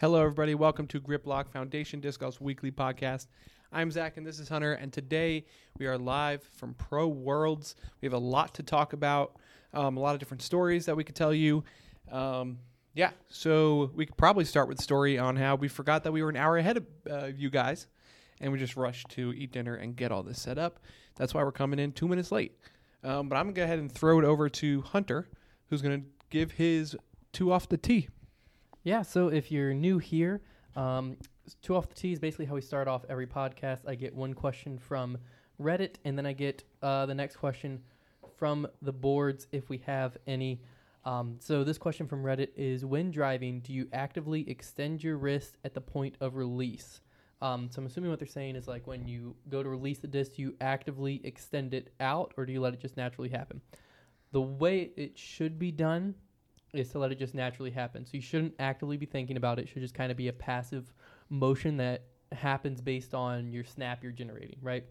Hello, everybody. Welcome to Grip Locked Foundation Disc Golf's weekly podcast. I'm Zach, and this is Hunter. And today we are live from Pro Worlds. We have a lot to talk about, um, a lot of different stories that we could tell you. Um, yeah, so we could probably start with story on how we forgot that we were an hour ahead of uh, you guys, and we just rushed to eat dinner and get all this set up. That's why we're coming in two minutes late. Um, but I'm gonna go ahead and throw it over to Hunter, who's gonna give his two off the tee. Yeah, so if you're new here, um, two off the tee is basically how we start off every podcast. I get one question from Reddit, and then I get uh, the next question from the boards if we have any. Um, so this question from Reddit is: When driving, do you actively extend your wrist at the point of release? Um, so I'm assuming what they're saying is like when you go to release the disc, do you actively extend it out, or do you let it just naturally happen? The way it should be done is to let it just naturally happen. So you shouldn't actively be thinking about it. It should just kind of be a passive motion that happens based on your snap you're generating, right?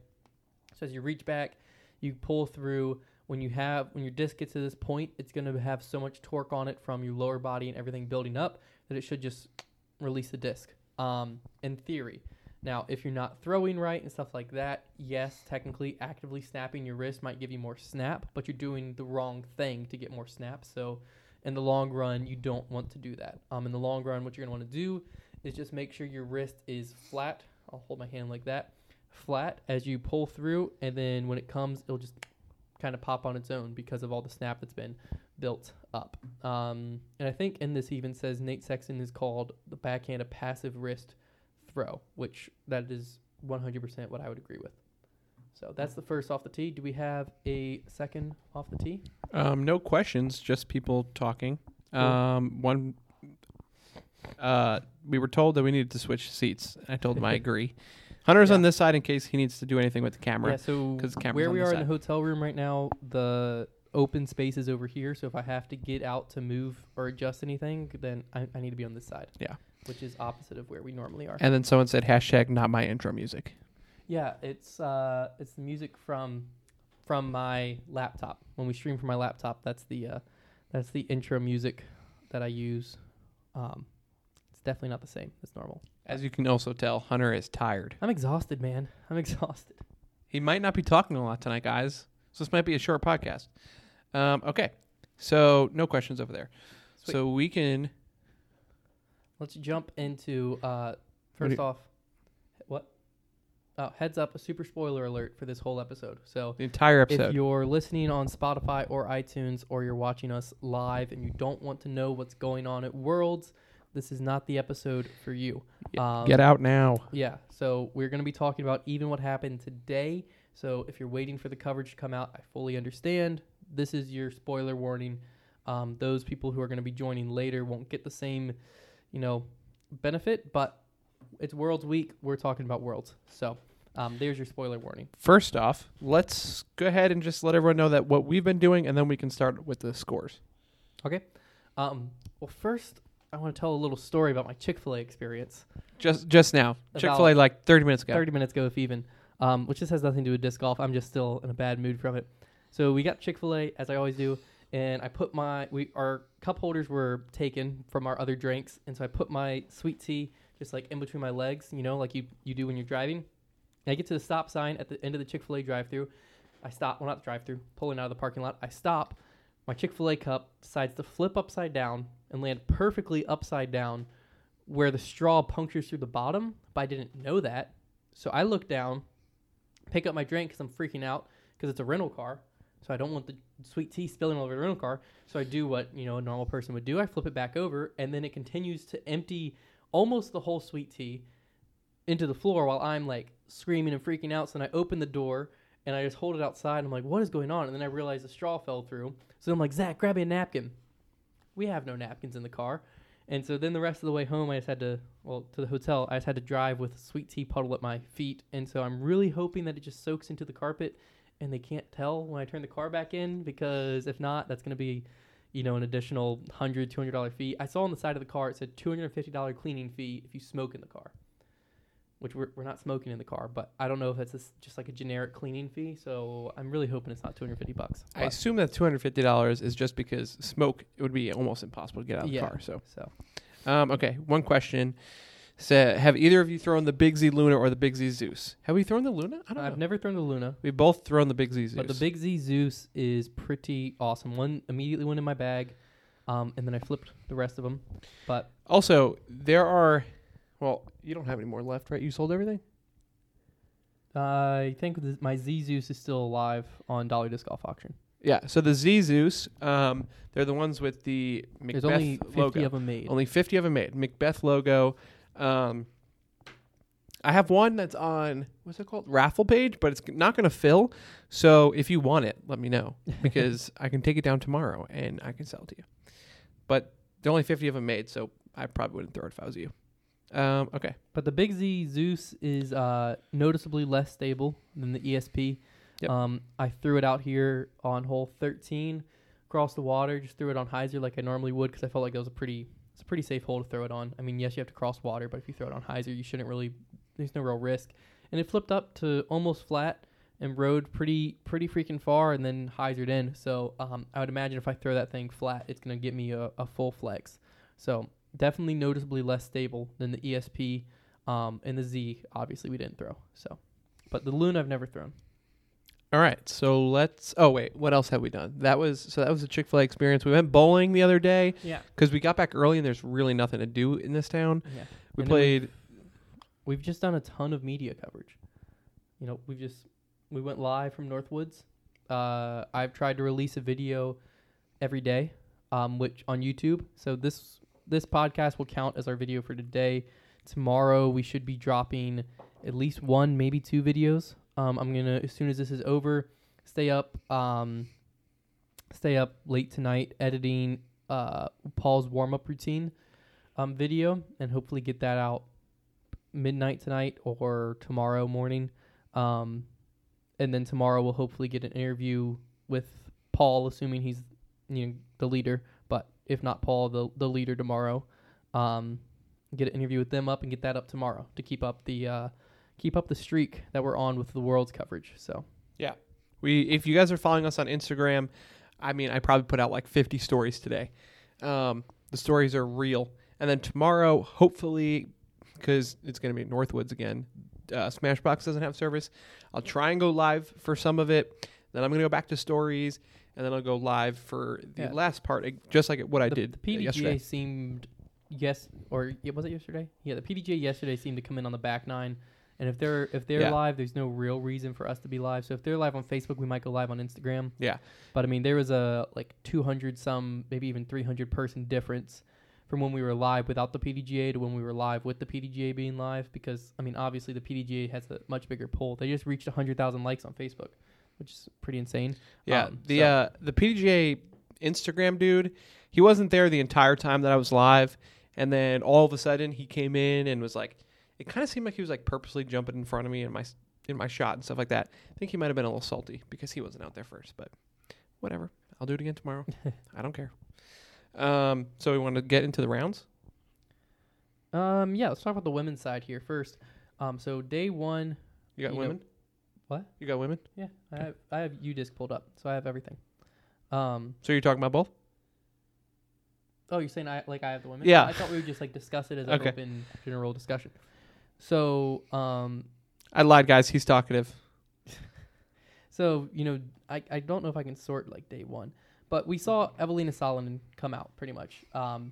So as you reach back, you pull through. When you have when your disc gets to this point, it's going to have so much torque on it from your lower body and everything building up that it should just release the disc. Um, in theory. Now, if you're not throwing right and stuff like that, yes, technically actively snapping your wrist might give you more snap, but you're doing the wrong thing to get more snap. So in the long run, you don't want to do that. Um, in the long run, what you're going to want to do is just make sure your wrist is flat. I'll hold my hand like that, flat as you pull through, and then when it comes, it'll just kind of pop on its own because of all the snap that's been built up. Um, and I think in this even says Nate Sexton is called the backhand a passive wrist throw, which that is 100% what I would agree with. So that's the first off the tee. Do we have a second off the tee? Um, no questions, just people talking. Cool. Um, one, uh, we were told that we needed to switch seats. I told him I agree. Hunter's on this side in case he needs to do anything with the camera. Yeah, so 'cause the camera's where we are in the hotel room right now, the open space is over here. So if I have to get out to move or adjust anything, then I, I need to be on this side. Yeah. Which is opposite of where we normally are. And then someone said hashtag not my intro music. Yeah, it's uh, it's the music from from my laptop. When we stream from my laptop, that's the uh, that's the intro music that I use. Um, it's definitely not the same as normal. As you can also tell, Hunter is tired. I'm exhausted, man. I'm exhausted. He might not be talking a lot tonight, guys. So this might be a short podcast. Um, okay. So no questions over there. Sweet. So we can. Let's jump into uh, first off? Oh, heads up! A super spoiler alert for this whole episode. So The entire episode. if episode. you're listening on Spotify or iTunes, or you're watching us live and you don't want to know what's going on at Worlds, this is not the episode for you. Um, Get out now. Yeah. So we're going to be talking about even what happened today. So if you're waiting for the coverage to come out, I fully understand. This is your spoiler warning. Um, those people who are going to be joining later won't get the same, you know, benefit. But it's Worlds Week. We're talking about Worlds. So um, there's your spoiler warning. First off, let's go ahead and just let everyone know that what we've been doing, and then we can start with the scores. Okay. Um, well, first I want to tell a little story about my Chick Fil A experience. Just just now, Chick Fil A, like thirty minutes ago. 30 minutes ago, if even, um, which just has nothing to do with disc golf. I'm just still in a bad mood from it. So we got Chick Fil A as I always do, and I put my we our cup holders were taken from our other drinks, and so I put my sweet tea just like in between my legs, you know, like you you do when you're driving. I get to the stop sign at the end of the Chick Fil A drive-through. I stop, well not the drive-through, pulling out of the parking lot. I stop. My Chick Fil A cup decides to flip upside down and land perfectly upside down, where the straw punctures through the bottom. But I didn't know that, so I look down, pick up my drink because I'm freaking out because it's a rental car. So I don't want the sweet tea spilling all over the rental car. So I do what you know a normal person would do. I flip it back over, and then it continues to empty almost the whole sweet tea into the floor while I'm like screaming and freaking out. So then I open the door and I just hold it outside. I'm like, what is going on? And then I realize the straw fell through. So I'm like, Zach, grab me a napkin. We have no napkins in the car. And so then the rest of the way home, I just had to, well, to the hotel, I just had to drive with a sweet tea puddle at my feet. And so I'm really hoping that it just soaks into the carpet and they can't tell when I turn the car back in because if not, that's going to be, you know, an additional $100, $200 fee. I saw on the side of the car, it said $250 cleaning fee if you smoke in the car, which we're, we're not smoking in the car, but I don't know if that's just- just like a generic cleaning fee. So I'm really hoping it's not 250 bucks. I assume that two hundred fifty dollars is just because smoke. It would be almost impossible to get out of Yeah. the car. So, so Um, okay, one question. Say, have either of you thrown the Big Z Luna or the Big Z Zeus? Have we thrown the Luna? I don't I've know. never thrown the Luna, We've both thrown the Big Z Zeus. but the Big Z Zeus is pretty awesome. One immediately went in my bag, um, and then I flipped the rest of them. But Also, there are. Well, you don't have any more left, right? You sold everything. I think th- my Z Zeus is still alive on Dollar Disc Golf Auction. Yeah. So the Z Zeus, um, they're the ones with the McBeth There's only 50 logo. of them made. Only 50 of them made. McBeth logo. Um, I have one that's on what's it called? Raffle page, but it's not going to fill. So if you want it, let me know because I can take it down tomorrow and I can sell it to you. But there are only 50 of them made, so I probably wouldn't throw it if I was you. Um, okay. But the Big Z Zeus is uh, noticeably less stable than the ESP. Yep. Um, I threw it out here on hole 13 across the water. Just threw it on hyzer like I normally would because I felt like it was a pretty it's a pretty safe hole to throw it on. I mean, yes, you have to cross water, but if you throw it on hyzer, you shouldn't really. There's no real risk. And it flipped up to almost flat and rode pretty pretty freaking far, and then hyzered in. So um, I would imagine if I throw that thing flat, it's gonna get me a, a full flex. So definitely noticeably less stable than the ESP um, and the Z. Obviously, we didn't throw. So, but the Luna I've never thrown. All right. So let's. Oh wait, what else have we done? That was so that was a Chick Fil A experience. We went bowling the other day Yeah, because we got back early and there's really nothing to do in this town. yeah. We And then we've- played. We've just done a ton of media coverage. You know, we've just we went live from Northwoods. Uh, I've tried to release a video every day, um, which on YouTube. So this this podcast will count as our video for today. Tomorrow we should be dropping at least one, maybe two videos. Um, I'm gonna as soon as this is over, stay up, um, stay up late tonight editing uh, Paul's warm up routine um, video, and hopefully get that out midnight tonight or tomorrow morning. Um, and then tomorrow we'll hopefully get an interview with Paul, assuming he's you know the leader. If not Paul, the the leader tomorrow. Um, get an interview with them up and get that up tomorrow to keep up the uh, keep up the streak that we're on with the world's coverage. So yeah, We, if you guys are following us on Instagram, I mean, I probably put out like 50 stories today. Um, the stories are real. And then tomorrow, hopefully, because it's going to be Northwoods again, uh, Smashbox doesn't have service. I'll try and go live for some of it. Then I'm going to go back to stories, and then I'll go live for the Yeah. last part, just like what I the, did the PDGA yesterday. seemed yes or was it yesterday? Yeah, the PDGA yesterday seemed to come in on the back nine. And if they're if they're Yeah. live, there's no real reason for us to be live. So if they're live on Facebook, we might go live on Instagram. Yeah. But I mean, there was a like 200 some, maybe even 300 person difference from when we were live without the PDGA to when we were live with the PDGA being live. Because I mean, obviously the PDGA has a much bigger pull. They just reached 100,000 likes on Facebook, which is pretty insane. Yeah, Um, the so- uh, the PDGA Instagram dude, he wasn't there the entire time that I was live, and then all of a sudden he came in and was like, it kind of seemed like he was like purposely jumping in front of me in my in my shot and stuff like that. I think he might have been a little salty because he wasn't out there first, but whatever. I'll do it again tomorrow. I don't care. Um, so we want to get into the rounds. Um, yeah, let's talk about the women's side here first. Um, so day one, You got You know- women. What? You got women. Yeah, I have I have UDisc pulled up, so I have everything. Um, So you're talking about both? oh, you're saying I like I have the women? Yeah. I thought we would just like discuss it as Okay. an open general discussion. So, um, I lied, guys. He's talkative. so you know, I I don't know if I can sort like day one, but we saw Evelina Salonen come out pretty much, um,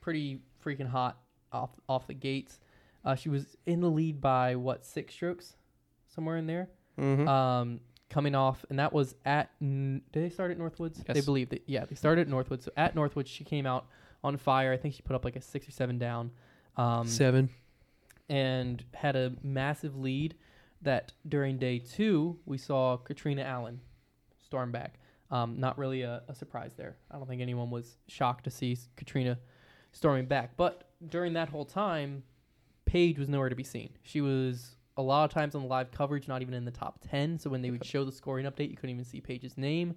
pretty freaking hot off off the gates. Uh, she was in the lead by what six strokes, somewhere in there. Mm-hmm. um, coming off, and that was at. N- did they start at Northwoods? They Yes. believe that. Yeah, they started at Northwoods. So at Northwoods, she came out on fire. I think she put up like a six or seven down, um, Seven. and had a massive lead. That during day two, we saw Catrina Allen storm back. Um, not really a, a surprise there. I don't think anyone was shocked to see Catrina storming back. But during that whole time, Paige was nowhere to be seen. She was a lot of times on the live coverage, not even in the top 10. So when they would show the scoring update, you couldn't even see Paige's name.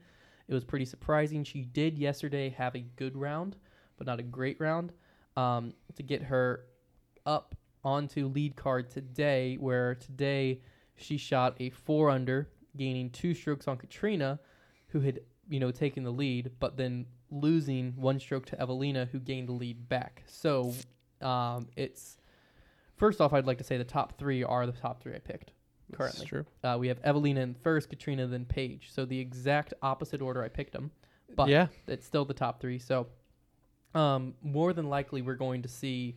It was pretty surprising. She did yesterday have a good round, but not a great round um, to get her up onto lead card today, where today she shot a four under, gaining two strokes on Catrina, who had you know taken the lead, but then losing one stroke to Evelina, who gained the lead back. So um, it's first off, I'd like to say the top three are the top three I picked. Currently. That's true. Uh, we have Evelina in first, Catrina, then Paige. So the exact opposite order I picked them, but yeah, it's still the top three. So um, more than likely, we're going to see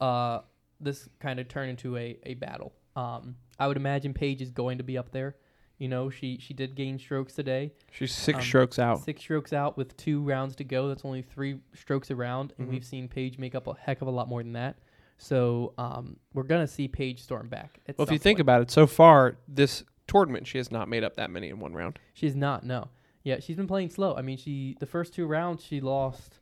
uh, this kind of turn into a, a battle. Um, I would imagine Paige is going to be up there. You know, she she did gain strokes today. she's six Um, strokes out. Six strokes out with two rounds to go. That's only three strokes around, and Mhm. we've seen Paige make up a heck of a lot more than that. So um, we're gonna see Paige storm back. Well, if you think point. about it, so far this tournament, she has not made up that many in one round. She's not. No. Yeah, she's been playing slow. I mean, she the first two rounds she lost.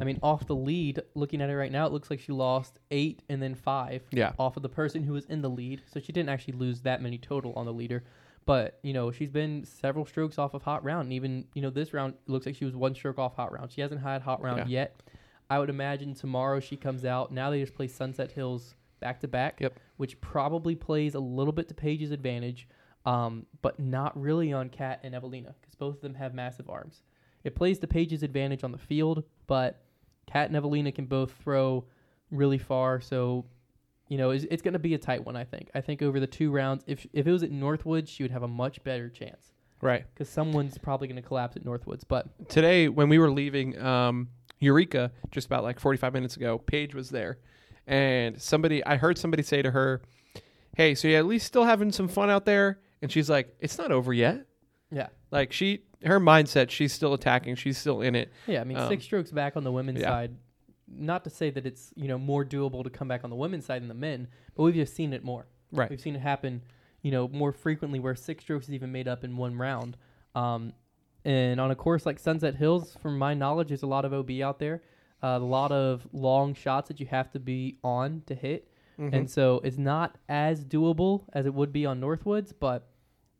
I mean, off the lead. Looking at it right now, it looks like she lost eight and then five Yeah, off of the person who was in the lead. So she didn't actually lose that many total on the leader. But you know, she's been several strokes off of hot round, and even you know this round looks like she was one stroke off hot round. She hasn't had hot round Yeah. yet. I would imagine tomorrow she comes out. Now they just play Sunset Hills back to back, Yep. which probably plays a little bit to Paige's advantage, um, but not really on Kat and Evelina because both of them have massive arms. It plays to Paige's advantage on the field, but Kat and Evelina can both throw really far. So, you know, it's, it's going to be a tight one. I think. I think over the two rounds, if if it was at Northwoods, she would have a much better chance right. because someone's probably going to collapse at Northwoods. But Today, when we were leaving um, Eureka, just about like 45 minutes ago, Paige was there, and somebody, I heard somebody say to her, "Hey, so you at least still having some fun out there?" And she's like, "It's not over yet." yeah, Like she, her mindset, she's still attacking, she's still in it. yeah. I mean, Um, six strokes back on the women's yeah. side. Not to say that it's you know more doable to come back on the women's side than the men, but we've just seen it more. Right. We've seen it happen, you know, more frequently where six strokes is even made up in one round. Um, and on a course like Sunset Hills, from my knowledge, there's a lot of OB out there, uh, a lot of long shots that you have to be on to hit, Mhm. and so it's not as doable as it would be on Northwoods, but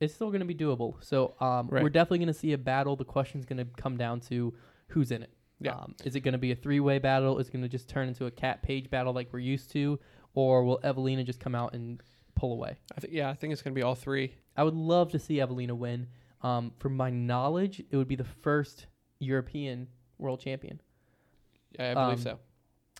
it's still going to be doable. So um, Right. we're definitely going to see a battle. The question's going to come down to who's in it. Yeah. Um, is it going to be a three-way battle? Is it going to just turn into a Kat Paige battle like we're used to, or will Evelina just come out and pull away? I think, yeah, I think it's gonna be all three. I would love to see Evelina win. Um, from my knowledge, it would be the first European world champion. Yeah, I believe Um, so.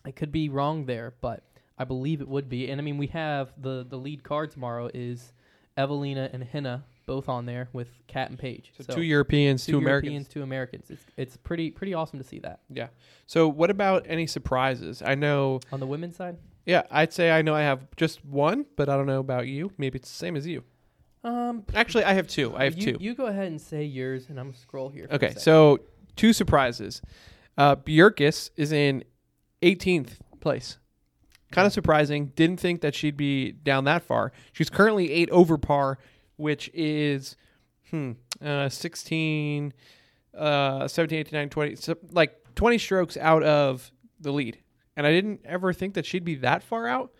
I could be wrong there, but I believe it would be. And I mean, we have the the lead card tomorrow is Evelina and Henna both on there with Kat and Paige. So, two Europeans, two, Americans. Europeans, two Americans. It's it's pretty pretty awesome to see that Yeah. So what about any surprises? I know. on the women's side. Yeah, I'd say I know I have just one, but I don't know about you. Maybe it's the same as you. Um, Actually, I have two. I have you, two. You go ahead and say yours, and I'm gonna scroll here. Okay, so two surprises. Uh, Bjerkis is in 18th place. Kind of surprising. Didn't think that she'd be down that far. She's currently eight over par, which is hmm, uh, 16, uh, 17, 18, 19, 20, so like 20 strokes out of the lead. And I didn't ever think that she'd be that far out.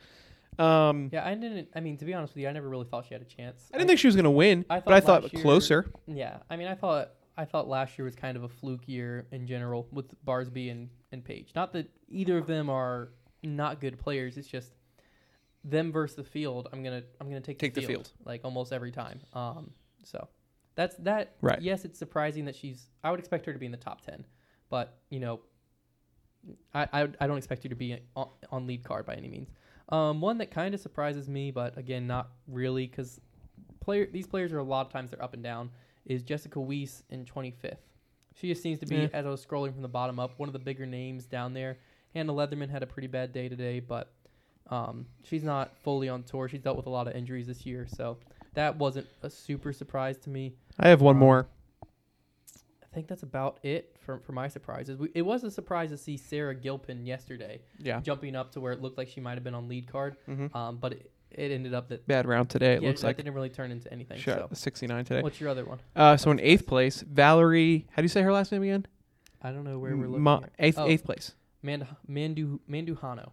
Um, yeah, I didn't. I mean, to be honest with you, I never really thought she had a chance. I didn't think she was going to win, I but I thought year- closer. Yeah, I mean, I thought I thought last year was kind of a fluke year in general with Barsby and and Paige. Not that either of them are not good players. It's just them versus the field. I'm gonna I'm gonna take, Take the the, field. field, like almost every time. Um, so that's that. Right. Yes, it's surprising that she's. I would expect her to be in the top ten, but you know, I I, I don't expect her to be on, on lead card by any means. Um, one that kind of surprises me, but again, not really, because player these players are a lot of times they're up and down. Is Jessica Weese in 25th? She just seems to be, Yeah. as I was scrolling from the bottom up, one of the bigger names down there. Hannah Leatherman had a pretty bad day today, but um, she's not fully on tour. She's dealt with a lot of injuries this year, so that wasn't a super surprise to me. I have one Um, more. I think that's about it for, for my surprises. We, it was a surprise to see Sarah Gilpin yesterday Yeah. jumping up to where it looked like she might have been on lead card, hmm um, but it, it ended up that Bad round today. It looks that like. didn't really turn into anything. Shot So, 69 today. what's your other one? Uh, so in eighth place, Valerie. How do you say her last name again? I don't know where we're looking. Ma- eighth, Oh. eighth place. Mand- Mandu Manduhano.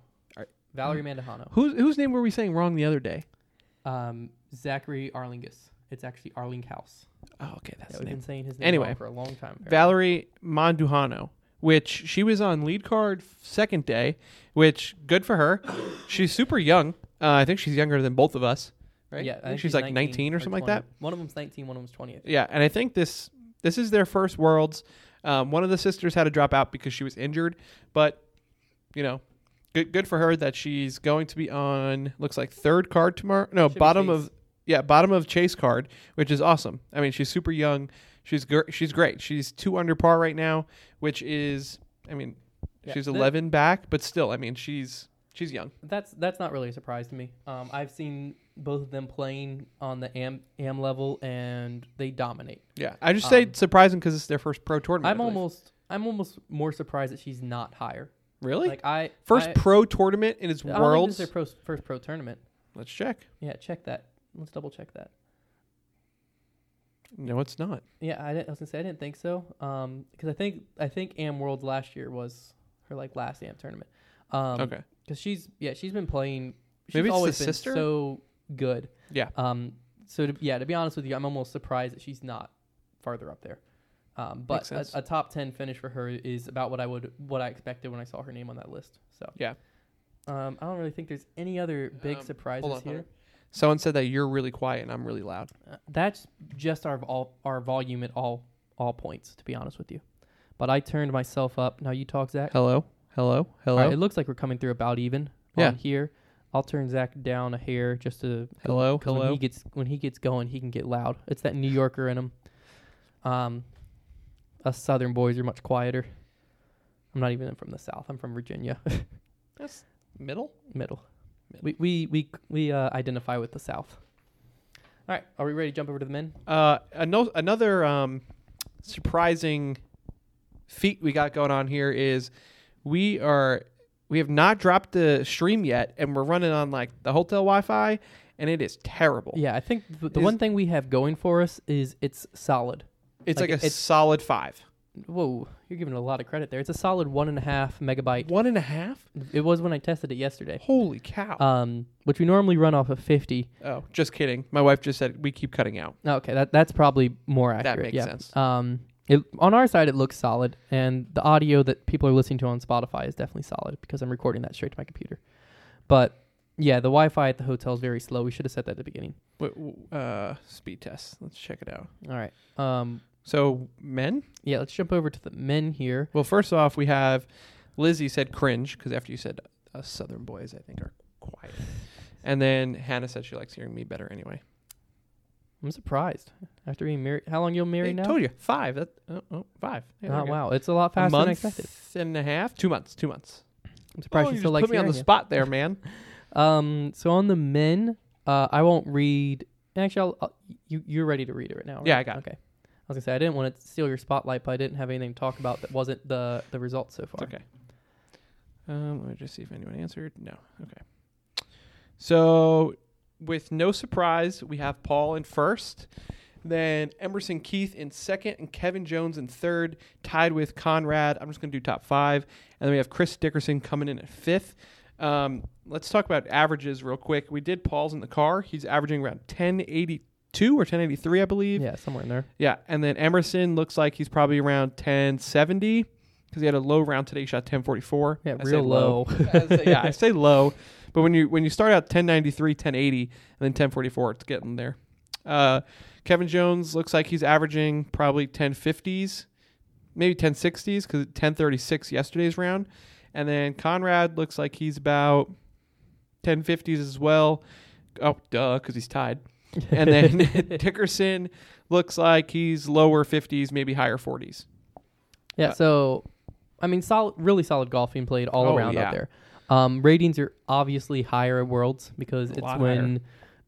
Valerie Mandujano. Whose whose name were we saying wrong the other day? Um, Zachary Arlingus. It's actually Arlene Arlinghaus. Oh, okay, that's Yeah, the we've name. been saying his name Anyway, wrong for a long time. apparently. Valerie Mandujano, which she was on lead card second day, which good for her. She's super young. Uh, I think she's younger than both of us, right? Yeah, I think she's like 19 or something like that. One of them's 19, one of them's 20. Yeah, and I think this this is their first Worlds. Um, one of the sisters had to drop out because she was injured, but you know, good good for her that she's going to be on. Looks like third card tomorrow. No, Should be bottom of yeah, bottom of chase card, which is awesome. I mean, she's super young. She's gr- she's great. She's two under par right now, which is I mean, Yeah, she's that- eleven back, but still, I mean, she's she's young. That's that's not really a surprise to me. Um, I've seen both of them playing on the am am level, and they dominate. Yeah, I just say Um, surprising because it's their first pro tournament. I'm almost I'm almost more surprised that she's not higher. really Like I first I, pro tournament in its I don't think world. this is their pro, first pro tournament. Let's check. Yeah, check that. Let's double check that. No, it's not. Yeah, I, didn't, I was gonna say I didn't think so. Um, because I think I think Am Worlds last year was her like last Am tournament. Um, okay. Because she's yeah she's been playing. She's Maybe it's the always been sister? so good. Yeah. Um. So to, yeah, to be honest with you, I'm almost surprised that she's not farther up there. Um. But a, a top ten finish for her is about what I would what I expected when I saw her name on that list. So Yeah. Um. I don't really think there's any other big Um, surprises on, here. Someone said that you're really quiet and I'm really loud. Uh, that's just our vol- our volume at all all points. To be honest with you, but I turned myself up. Now you talk, Zach. Hello, hello, hello, All right, it looks like we're coming through about even Yeah. on here. I'll turn Zach down a hair just to hello, 'cause When hello. he gets when he gets going, he can get loud. It's that New Yorker in him. Um, us Southern boys are much quieter. I'm not even from the South. I'm from Virginia, That's middle. middle. Middle. We we we we uh, identify with the South. All right, are we ready to jump over to the men? Uh, ano- another um, surprising feat we got going on here is we are we have not dropped the stream yet, and we're running on like the hotel Wi-Fi, and it is terrible. Yeah, I think the, the Is- one thing we have going for us is it's solid. it's like, like, a it's- solid five. Whoa, you're giving it a lot of credit there. It's a solid one and a half megabyte. One and a half. It was when I tested it yesterday. Holy cow! Um, which we normally run off of 50. oh, just kidding. My wife just said we keep cutting out. Okay, that that's probably more accurate. That makes yeah. sense. Um, it, on our side, it looks solid, and the audio that people are listening to on Spotify is definitely solid because I'm recording that straight to my computer. But yeah, the Wi-Fi at the hotel is very slow. We should have said that at the beginning. Wait, uh, speed test. Let's check it out. All right. Um, So men. yeah, let's jump over to the men here. Well, first off, we have Lizzie said cringe because after you said us Southern boys, I think are quiet, and then Hannah said she likes hearing me better anyway. I'm surprised after being married. How long you married I now? told you five. That oh, oh, five. Oh wow, it's a lot A faster than I month expected. and a half, two months, two months. I'm surprised oh, you you still likes put me on the you. spot there, man. Um, so on the men, uh, I won't read. Actually, I'll, I'll, you you're ready to read it right now. Right? Yeah, I got. Okay. I was gonna say I didn't want to steal your spotlight, but I didn't have anything to talk about that wasn't the the results so far. It's okay. Um, let me just see if anyone answered. No. Okay. So, with no surprise, we have Paul in first, then Emerson Keith in second, and Kevin Jones in third, tied with Conrad. I'm just going to do top five. And then we have Chris Dickerson coming in at fifth. Um, let's talk about averages real quick. We did Paul's in the car. He's averaging around 1082 or 1083, I believe. Yeah, somewhere in there. Yeah, and then Emerson looks like he's probably around 1070 because he had a low round today. He shot 1044. Yeah, I real low. I say- yeah, I say low, but when you when you start out 1093, 1080, and then 1044, it's getting there. Uh, Kevin Jones looks like he's averaging probably 1050s, maybe 1060s because 1036 yesterday's round, and then Conrad looks like he's about 1050s as well. Oh, duh, because he's tied. And then Dickerson looks like he's lower 50s, maybe higher 40s. Yeah, Uh, so I mean, solid, really solid golf being played all Oh, around yeah. out there. Um, ratings are obviously higher at Worlds because A it's when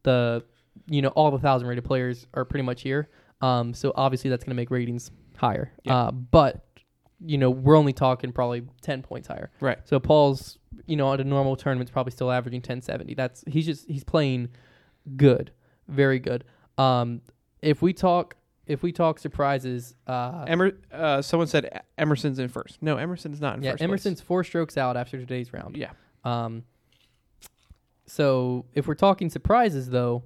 the you know all the thousand rated players are pretty much here. Um, so obviously that's going to make ratings higher. Yeah. Uh, but you know we're only talking probably ten points higher. Right. So Paul's you know at a normal tournament's probably still averaging ten seventy. That's he's just he's playing good, very good. Um, if we talk if we talk surprises, uh, Emer- uh, someone said Emerson's in first. No, Emerson's not in yeah, first. Emerson's four strokes out after today's round. Yeah. Um, so if we're talking surprises, though,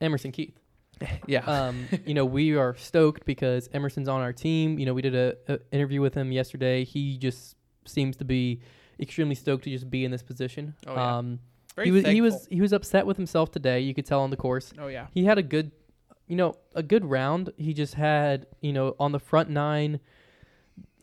Emerson Keith. Yeah. Um, you know, we are stoked because Emerson's on our team. You know, we did a, a interview with him yesterday. He just seems to be extremely stoked to just be in this position. Oh, yeah. Um, Very he was he was he was upset with himself today. You could tell on the course. Oh yeah. He had a good, you know, a good round. He just had, you know, on the front nine,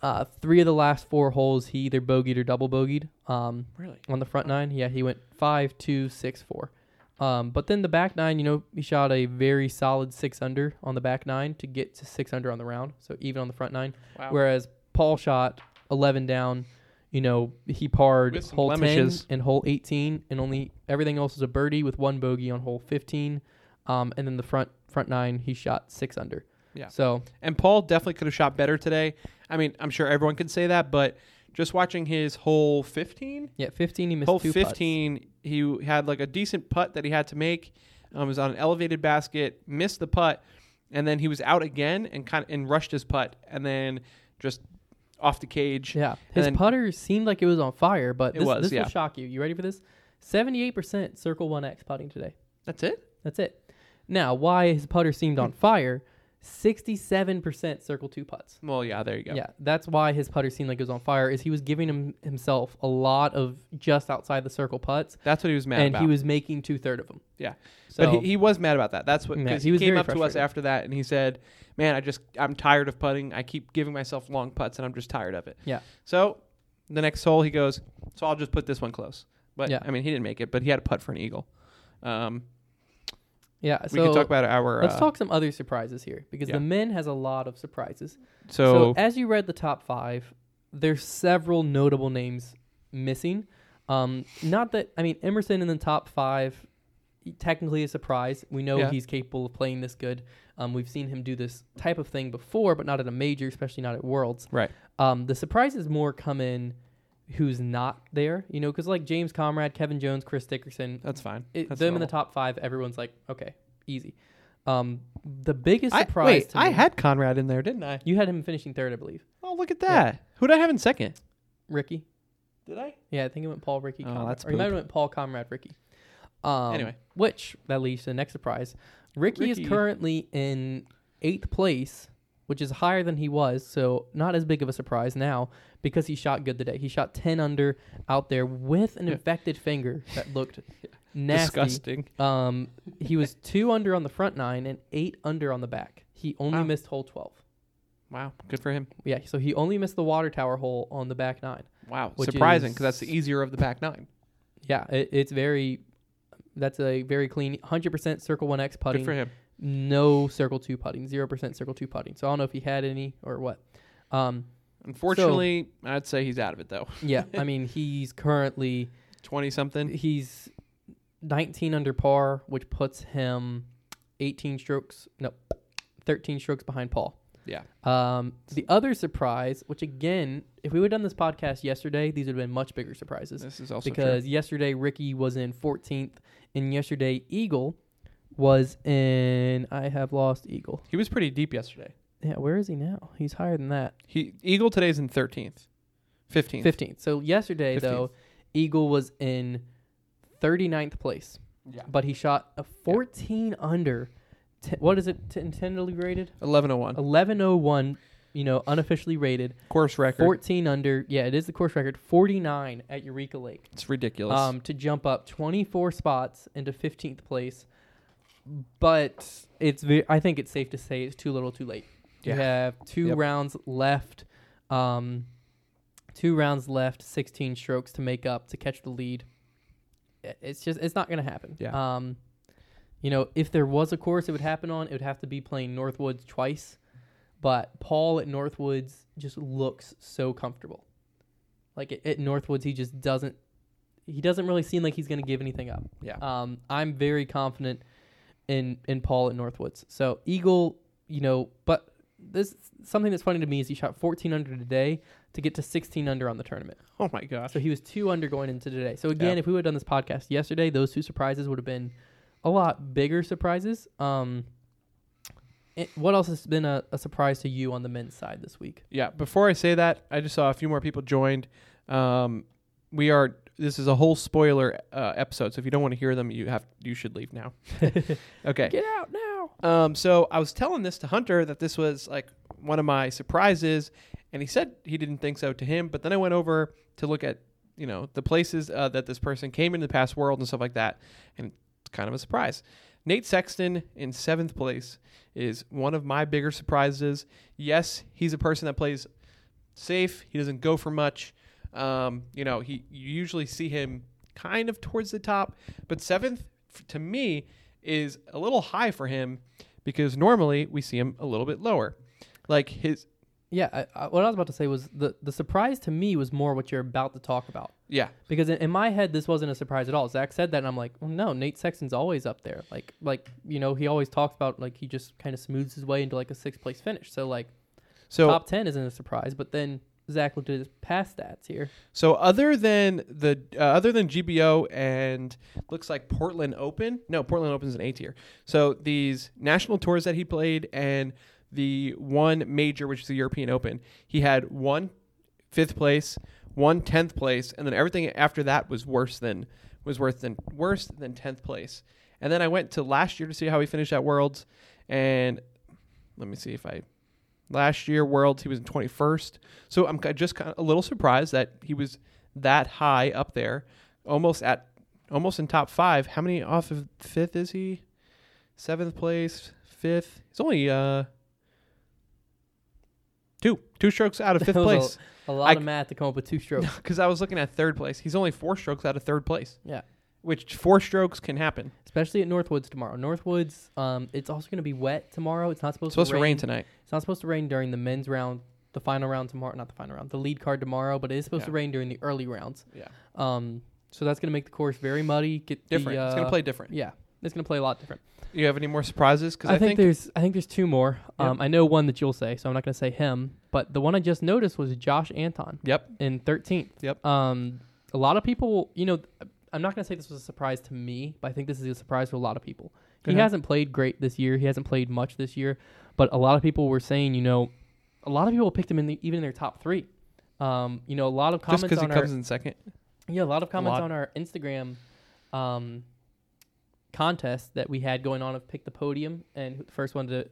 Uh, three of the last four holes, he either bogeyed or double bogeyed. Um, Really? on the front nine, yeah, he went five, two, six, four. Um, but then the back nine, you know, he shot a very solid six under on the back nine to get to six under on the round. So even on the front nine. Wow. Whereas Paul shot 11 down. You know, he parred With hole blemishes. 10 and hole 18, and only everything else is a birdie with one bogey on hole 15. Um, and then the front front nine, he shot six under. Yeah. So And Paul definitely could have shot better today. I mean, I'm sure everyone can say that, but just watching his hole 15, yeah, 15 he missed hole two putts. 15, he had like a decent putt that he had to make. Um, was on an elevated basket, missed the putt, and then he was out again and kind of and rushed his putt, and then just off the cage. Yeah, his then- putter seemed like it was on fire, but this, was, this yeah. will shock you. You ready for this? 78% Circle 1X putting today. That's it. That's it. Now, why his putter seemed on fire? 67% Circle 2 putts. Well, yeah, there you go. Yeah, that's why his putter seemed like it was on fire. Is he was giving him himself a lot of just outside the circle putts, That's what he was mad about. and about. he was making two third of them. Yeah. so but he, he was mad about that. That's what Yeah, because he he, was came up to us after that and he said, "Man, I just I'm tired of putting. I keep giving myself long putts and I'm just tired of it." Yeah. So the next hole he goes, "So I'll just put this one close." But Yeah. I mean, he didn't make it, but he had a putt for an eagle. Um, yeah. we So can talk about our. let's uh, talk some other surprises here because yeah. the men has a lot of surprises. So, So, as you read the top five, there's several notable names missing. Um, not that I mean Emerson in the top five, technically a surprise. We know Yeah. he's capable of playing this good. Um, we've seen him do this type of thing before, but not at a major, especially not at Worlds. right. Um, the surprises more come in who's not there, you know, because like James Conrad, Kevin Jones, Chris Dickerson, That's fine. it, That's them in the top five, everyone's like, okay, easy. Um, the biggest I, surprise. wait, to I me- had Conrad in there, didn't I? you had him finishing third, I believe. Oh, look at Yeah. that. Who did I have in second? Ricky. Did I? Yeah, I think it went Paul Ricky. Oh, Conrad. that's or you might have went Paul Comrade Ricky. Um, Anyway. which that leads to the next surprise. Ricky, Ricky. is currently in eighth place, which is higher than he was, so not as big of a surprise now because he shot good today. He shot ten under out there with an infected finger that looked nasty. Disgusting. Um, he was two under on the front nine and eight under on the back. He only Wow. missed hole twelve. Wow. Good for him. Yeah, so he only missed the water tower hole on the back nine. Wow. Surprising because that's the easier of the back nine. Yeah, it, it's very. That's a very clean, hundred percent Circle One X Good putting. for him. No Circle Two putting, zero percent Circle Two putting. So I don't know if he had any or what. Um, Unfortunately, I'd say he's out of it though. yeah, I mean he's currently Twenty something. he's nineteen under par, which puts him eighteen strokes. No, thirteen strokes behind Paul. Yeah. Um, the other surprise, which again, if we would have done this podcast yesterday, these would have been much bigger surprises. This is also because yesterday Ricky was in 14th, and yesterday Eagle was in. I have lost Eagle. he was pretty deep yesterday. Yeah, where is he now? He's higher than that. He Eagle today's in thirteenth, fifteenth. 15th. So yesterday though, Eagle was in 39th place, Yeah. but he shot a 14 under. T- what is it t- intendedly rated? Eleven oh one. 1101. You know, unofficially rated. Course record. 14 under. Yeah, it is the course record. 49 at Eureka Lake. It's ridiculous. um, to jump up 24 spots into 15th place. But it's ve- I think it's safe to say it's too little, too late. You Yeah. have two Yep. rounds left. Um, two rounds left, 16 strokes to make up to catch the lead. I- It's just it's not going to happen. Yeah. Um, you know, if there was a course it would happen on, it would have to be playing Northwoods twice. But Paul at Northwoods just looks so comfortable. Like at, at Northwoods, he just doesn't. He doesn't really seem like he's going to give anything up. yeah. Um, I'm very confident in in Paul at Northwoods. So Eagle, you know, but this something that's funny to me is he shot 14 under today to get to 16 under on the tournament. oh my gosh. So he was two under going into today. So again, Yeah. if we would have done this podcast yesterday, those two surprises would have been a lot bigger surprises. Um, it, what else has been a, a surprise to you on the men's side this week? Yeah. Before I say that, I just saw a few more people joined. Um, we are. This is a whole spoiler uh, episode, so if you don't want to hear them, you have you should leave now. okay. Get out now! Um, so I was telling this to Hunter that this was like one of my surprises, and he said he didn't think so to him. But then I went over to look at you know the places uh, that this person came into the past world and stuff like that, and it's kind of a surprise. Nate Sexton in seventh place is one of my bigger surprises. Yes, he's a person that plays safe. He doesn't go for much. Um, you know, he you usually see him kind of towards the top, but seventh to me is a little high for him because normally we see him a little bit lower. Like his Yeah, I, I, what I was about to say was the the surprise to me was more what you're about to talk about. yeah, Because in, in my head, this wasn't a surprise at all. Zach said that, and I'm like, well, no, Nate Sexton's always up there. Like, like you know, he always talks about like he just kind of smooths his way into like a sixth place finish. So like so top ten isn't a surprise. But then Zach looked at his past stats here. So other than the uh, other than GBO and looks like Portland Open, no, Portland Open's an A tier. So these national tours that he played and the one major, which is the European Open, he had one fifth place, one tenth place, and then everything after that was worse than was worse than worse than tenth place. And then I went to last year to see how he finished at Worlds, and let me see if I last year Worlds he was in 21st. So I'm just kind of a little surprised that he was that high up there, almost at almost in top five. How many off of fifth is he? Seventh place, fifth. He's only uh two two strokes out of fifth was a- place. A lot I- of math to come up with two strokes. Because I was looking at third place. He's only four strokes out of third place. Yeah. Which four strokes can happen. Especially at Northwoods tomorrow. Northwoods, um, it's also going to be wet tomorrow. It's not supposed, It's supposed to to rain. rain tonight. It's not supposed to rain during the men's round, the final round tomorrow. Not the final round, the lead card tomorrow. But it is supposed Yeah. to rain during the early rounds. Yeah. Um, so that's going to make the course very muddy. Get Different. The, uh, it's gonna play different. Yeah, it's going to play a lot different. You have any more surprises? Because I, I, think, there's I think there's two more. Yep. Um, I know one that you'll say, so I'm not going to say him. But the one I just noticed was Josh Anthon Yep. in 13th. Yep. Um, a lot of people, you know, I'm not going to say this was a surprise to me, but I think this is a surprise to a lot of people. He hasn't played great this year. He hasn't played much this year, but a lot of people were saying, you know, a lot of people picked him in the, even in their top three. Um, you know, a lot of Just comments because he on our comes in second. yeah, a lot of comments lot. on our Instagram um, contest that we had going on of pick the podium and the first one to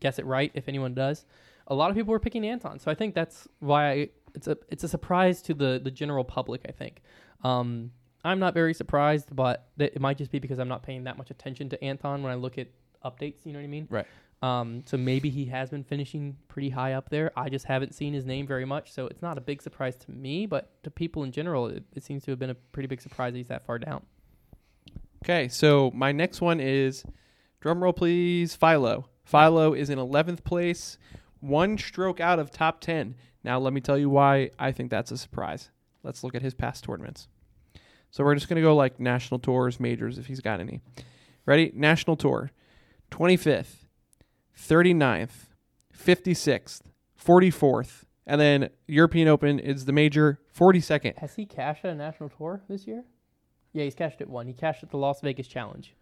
guess it right, if anyone does. A lot of people were picking Anthon, so I think that's why I, it's a it's a surprise to the the general public. I think um, I'm not very surprised, but that it might just be because I'm not paying that much attention to Anthon when I look at updates. You know what I mean? Right. Um, so maybe he has been finishing pretty high up there. I just haven't seen his name very much, so it's not a big surprise to me, but to people in general, it, it seems to have been a pretty big surprise that he's that far down. Okay, so my next one is drum roll please, Philo. Philo is in 11th place, one stroke out of top 10. Now let me tell you why I think that's a surprise. Let's look at his past tournaments. So we're just going to go like national tours, majors if he's got any. Ready? National tour. 25th, 39th, 56th, 44th, and then European Open is the major 42nd. Has he cashed at a national tour this year? Yeah, he's cashed at one. He cashed at the Las Vegas Challenge.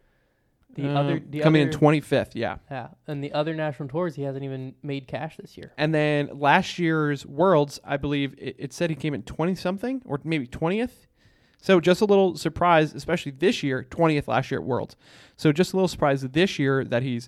The Um, other, the coming other, in 25th, yeah. yeah, and the other national tours, he hasn't even made cash this year. And then last year's Worlds, I believe it, it said he came in 20 something or maybe 20th. So just a little surprise, especially this year, 20th last year at Worlds. So just a little surprise this year that he's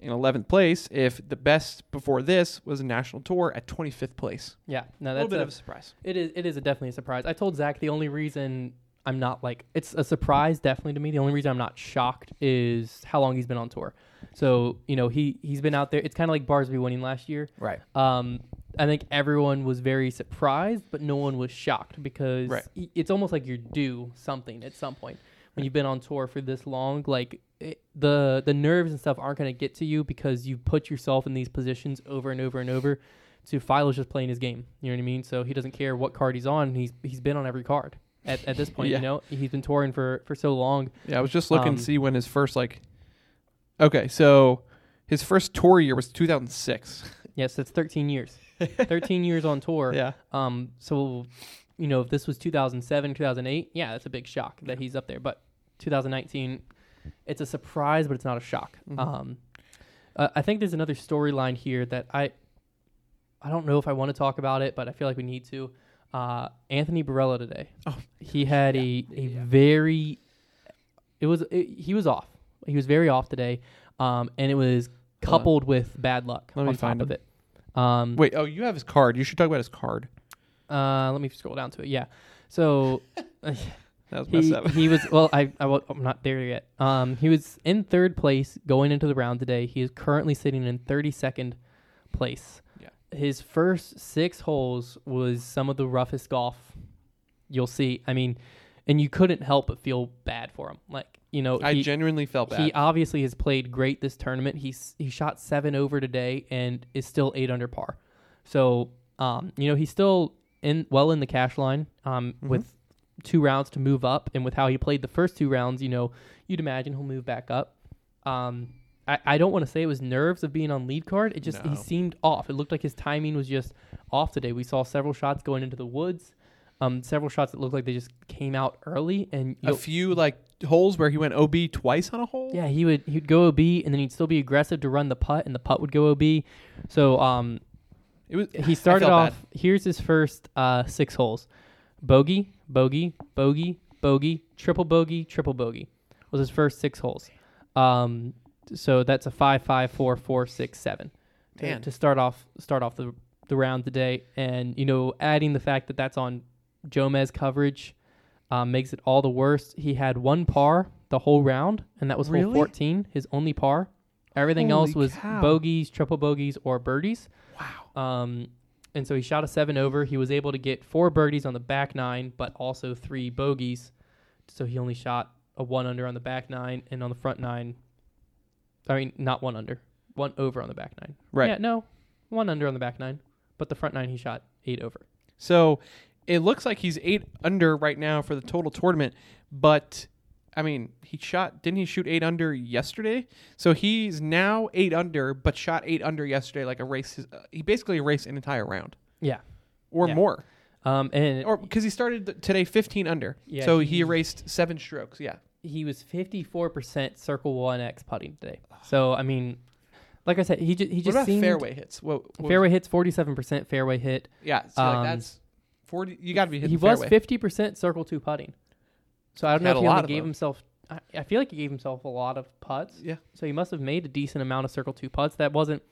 in 11th place if the best before this was a national tour at 25th place. Yeah, no, A that's little bit a- of a surprise. It is. It is a definitely a surprise. I told Zach the only reason I'm not like it's a surprise definitely to me. The only reason I'm not shocked is how long he's been on tour. So you know he he's been out there. It's kind of like Barsby winning last year. Right. Um, I think everyone was very surprised, but no one was shocked because Right. it's almost like you're due something at some point when you've been on tour for this long. Like it, the the nerves and stuff aren't going to get to you because you put yourself in these positions over and over and over. So Philo's just playing his game. You know what I mean? So he doesn't care what card he's on. He's he's been on every card at, at this point. Yeah. You know, he's been touring for for so long. Yeah, I was just looking Um, to see when his first like Okay, so his first tour year was 2006. Yes, it's 13 years. 13 years on tour. yeah. Um, so, you know, if this was 2007, 2008, yeah, that's a big shock that he's up there. But 2019, it's a surprise, but it's not a shock. Mhm. Um, uh, I think there's another storyline here that I, I don't know if I want to talk about it, but I feel like we need to. Uh, Anthony Barela today. Oh, he had a, a Yeah. very, it was it, he was off. He was very off today, um, and it was. Coupled with bad luck Let me on top find of him. it. Um, Wait, oh, you have his card. You should talk about his card. uh, let me scroll down to it. Yeah. So That was messed he, up. he was well. I, I wa- I'm not there yet. Um, he was in third place going into the round today. He is currently sitting in 32nd place. Yeah. his first six holes was some of the roughest golf you'll see. I mean, and you couldn't help but feel bad for him. Like you know, I he, genuinely felt bad. he obviously has played great this tournament. He's he shot seven over today and is still eight under par. So um, you know, he's still in well in the cash line um, Mhm. with two rounds to move up, and with how he played the first two rounds, you know, you'd imagine he'll move back up. Um, I, I don't want to say it was nerves of being on lead card. It just he seemed off. It looked like his timing was just off today. We saw several shots going into the woods. Um, several shots that looked like they just came out early, and a few like holes where he went OB twice on a hole. yeah, he would he'd go OB and then he'd still be aggressive to run the putt, and the putt would go OB. So um, it was. he started off. Here's his first uh, six holes: bogey, bogey, bogey, bogey, triple bogey, triple bogey. Was his first six holes. Um, so that's a five, five, four, four, six, seven. To, to start off, start off the the round today, and you know, adding the fact that that's on Jomez coverage. Um, makes it all the worse. He had one par the whole round, and that was hole Really? 14, his only par. Everything else was cow. bogeys, triple bogeys, or birdies. Wow. Um, and so he shot a seven over. He was able to get four birdies on the back nine, but also three bogeys. So he only shot a one under on the back nine, and on the front nine, I mean, not one under, one over on the back nine. Right. Yeah, no, one under on the back nine, but the front nine he shot eight over. So it looks like he's eight under right now for the total tournament, but I mean, he shot. Didn't he shoot eight under yesterday? So he's now eight under, but shot eight under yesterday, like a race. Uh, he basically erased an entire round Yeah. or Yeah. more, Um, and or because he started today fifteen under. Yeah, so he- he erased seven strokes. Yeah. he was 54% circle one X putting today. So I mean, like I said, he just he What just about seemed fairway hits? What, what fairway hits 47% fairway hit. yeah. So Um, like that's forty. You got to be hitting he was fairway. fifty percent circle two putting. So I don't know Had if a he lot only of gave them. himself. I, I feel like he gave himself a lot of putts. Yeah. So he must have made a decent amount of circle two putts. That wasn't.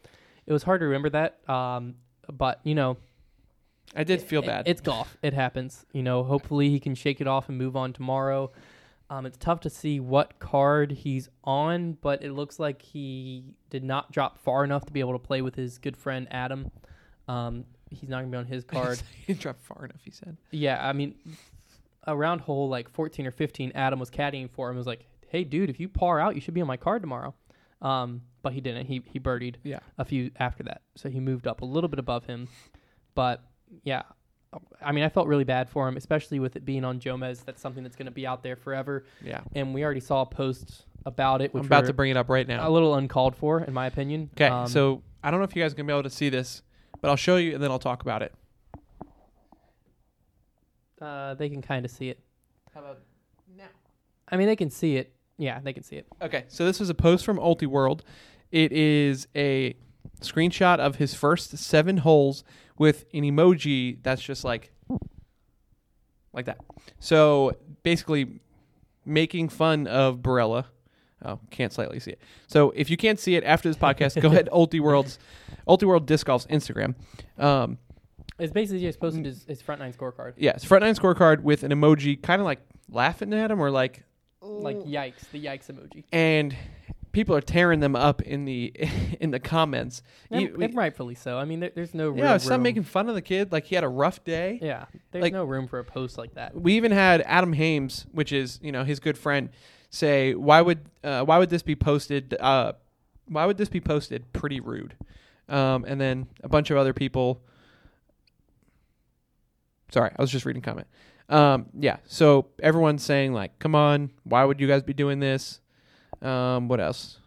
It was hard to remember that. Um, but you know, I did feel it- bad. It's golf. It happens. You know. Hopefully he can shake it off and move on tomorrow. Um, it's tough to see what card he's on, but it looks like he did not drop far enough to be able to play with his good friend Adam. Um, he's not gonna be on his card. he dropped far enough. He said. Yeah, I mean, around hole like 14 or 15, Adam was caddying for him. Was like, "Hey, dude, if you par out, you should be on my card tomorrow." Um, but he didn't. He he birdied Yeah. a few after that, so he moved up a little bit above him. But yeah, I mean, I felt really bad for him, especially with it being on Jomez. That's something that's going to be out there forever, Yeah. and we already saw posts about it, which I'm about to bring it up right now. a little uncalled for, in my opinion. Okay, Um, so I don't know if you guys are gonna be able to see this, but I'll show you and then I'll talk about it. uh, they can kind of see it. How about now? I mean, they can see it. Yeah, they can see it. Okay, so this is a post from Ultiworld. It is a screenshot of his first seven holes with an emoji that's just like like that. So basically making fun of Barela. Oh, can't slightly see it. So if you can't see it after this podcast, go ahead Ultiworld's Ultiworld Disc Golf's Instagram. Um, It's basically just posted his, his front nine scorecard. Yeah, it's front nine scorecard with an emoji kind of like laughing at him or like Like yikes, the yikes emoji. and people are tearing them up in the in the comments. And, You- we- and rightfully so. I mean, there, there's no yeah, real stop room. making fun of the kid like he had a rough day. Yeah, there's like- no room for a post like that. We even had Adam Hammes, which is you know his good friend, say why would uh, why would this be posted? Uh, why would this be posted? Pretty rude. Um, and then a bunch of other people. Sorry, I was just reading comment. Um, yeah, so everyone's saying like, "Come on, why would you guys be doing this?" Um, what else?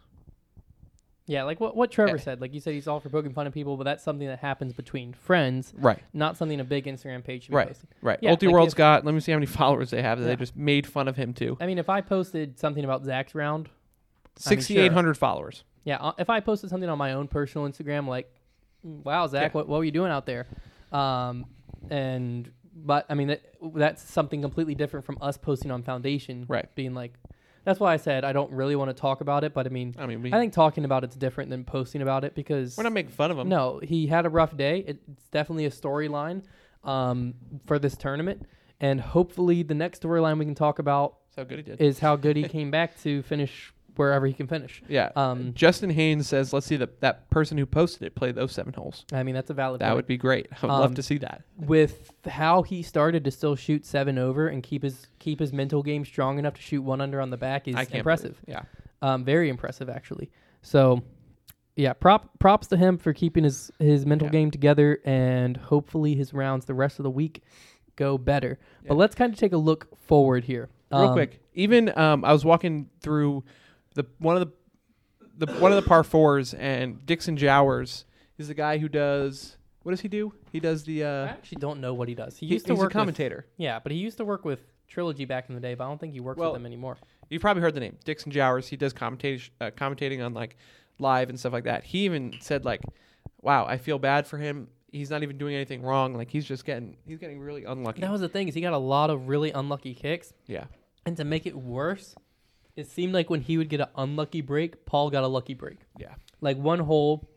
Yeah, like what what Trevor Yeah. said. Like you said, he's all for poking fun at people, but that's something that happens between friends, Right, not something a big Instagram page should be Right. posting. right. Yeah, Ulti like World's if- got. Let me see how many followers they have. That. They just made fun of him too. I mean, if I posted something about Zach's round, Sixty-eight hundred followers. yeah, uh, if I posted something on my own personal Instagram, like, "Wow, Zach, what what were you doing out there?" Um, and but I mean that that's something completely different from us posting on Foundation, Right. Being like, that's why I said I don't really want to talk about it, but I mean, I mean, we, I think talking about it's different than posting about it because we're not making fun of him. No, he had a rough day. It, it's definitely a storyline um, for this tournament, and hopefully the next storyline we can talk about how good he did. is how good he came back to finish wherever he can finish. Yeah. Um, Justin Haynes says, "Let's see the that person who posted it play those seven holes. I mean, that's a valid. That point. would be great. I would love Um, to see that. with how he started to still shoot seven over and keep his keep his mental game strong enough to shoot one under on the back is impressive. believe- Yeah. Um, very impressive actually. So, yeah, prop props to him for keeping his his mental Yeah. game together, and hopefully his rounds the rest of the week go better. But let's kind of take a look forward here, Real Um, quick, even um, I was walking through the one of the the one of the par fours, and Dixon Jowers is the guy who does what does he do? He does the I uh, actually don't know what he does. He he- used to he's work a commentator. With, yeah, but he used to work with Trilogy back in the day, but I don't think he works Well, with them anymore. You've probably heard the name Dixon Jowers. He does commentation uh, commentating on like live and stuff like that. He even said like, "Wow, I feel bad for him. He's not even doing anything wrong. Like he's just getting he's getting really unlucky." That was the thing is he got a lot of really unlucky kicks, yeah, and to make it worse, it seemed like when he would get an unlucky break, Paul got a lucky break. yeah, Like one hole,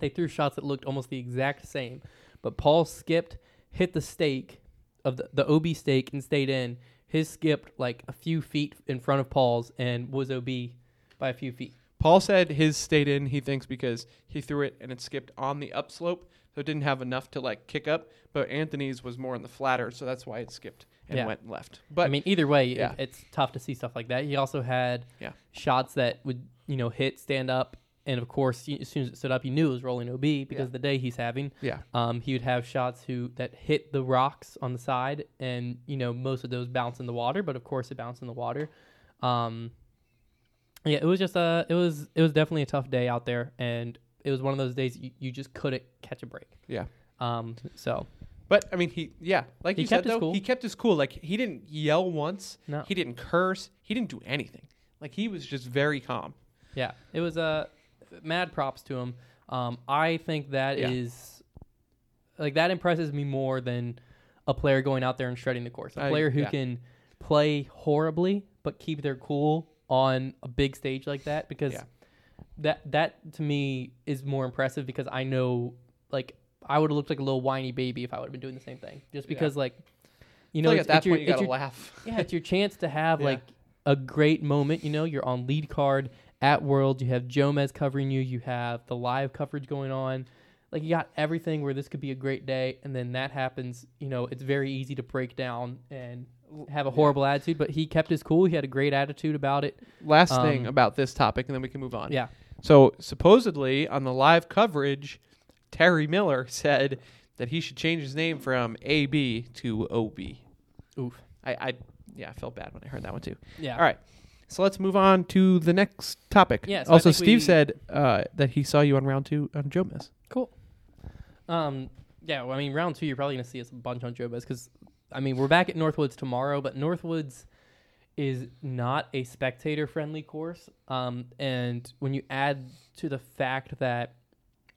they threw shots that looked almost the exact same, but Paul skipped, hit the stake of the, the OB stake and stayed in. His skipped like a few feet in front of Paul's and was OB by a few feet. Paul said his stayed in. He thinks because he threw it and it skipped on the upslope, so it didn't have enough to like kick up. But Anthony's was more on the flatter, so that's why it skipped and Yeah. went left. But I mean, either way, it- yeah. it's tough to see stuff like that. He also had Yeah. shots that would, you know, hit, stand up, and of course, as soon as it stood up, you knew it was rolling OB because the day he's having. yeah, Um, he would have shots who that hit the rocks on the side, and you know most of those bounce in the water. But of course, it bounced in the water. Um, yeah, it was just a, it was it was definitely a tough day out there, and it was one of those days you, you just couldn't catch a break. yeah. Um, so But I mean, he yeah, like He you kept said his though, cool. he kept his cool. Like he didn't yell once. no, He didn't curse. He didn't do anything. Like he was just very calm. yeah, it was a uh, mad props to him. Um, I think that is Yeah. like that impresses me more than a player going out there and shredding the course. A I- player who yeah. can play horribly but keep their cool on a big stage like that because Yeah. that that to me is more impressive because I know like I would have looked like a little whiny baby if I would have been doing the same thing. Just Yeah. because like you know like it's, at that it's your, point you gotta your- laugh. yeah, it's your chance to have Yeah. like a great moment. You know, you're on lead card at World. You have Jomez covering you. You have the live coverage going on. Like you got everything where this could be a great day, and then that happens. You know, it's very easy to break down and have a Yeah. horrible attitude. But he kept his cool. He had a great attitude about it. Last Um, thing about this topic, and then we can move on. Yeah, So supposedly on the live coverage, Terry Miller said that he should change his name from AB to OB. oof. I, I yeah, I felt bad when I heard that one too. Yeah. All right. So let's move on to the next topic. Yeah, so also, Steve we- said uh, that he saw you on round two on Jomez. Cool. Um, yeah, well, I mean, round two, you're probably going to see us a bunch on Jomez because, I mean, we're back at Northwoods tomorrow, but Northwoods is not a spectator friendly course. Um, and when you add to the fact that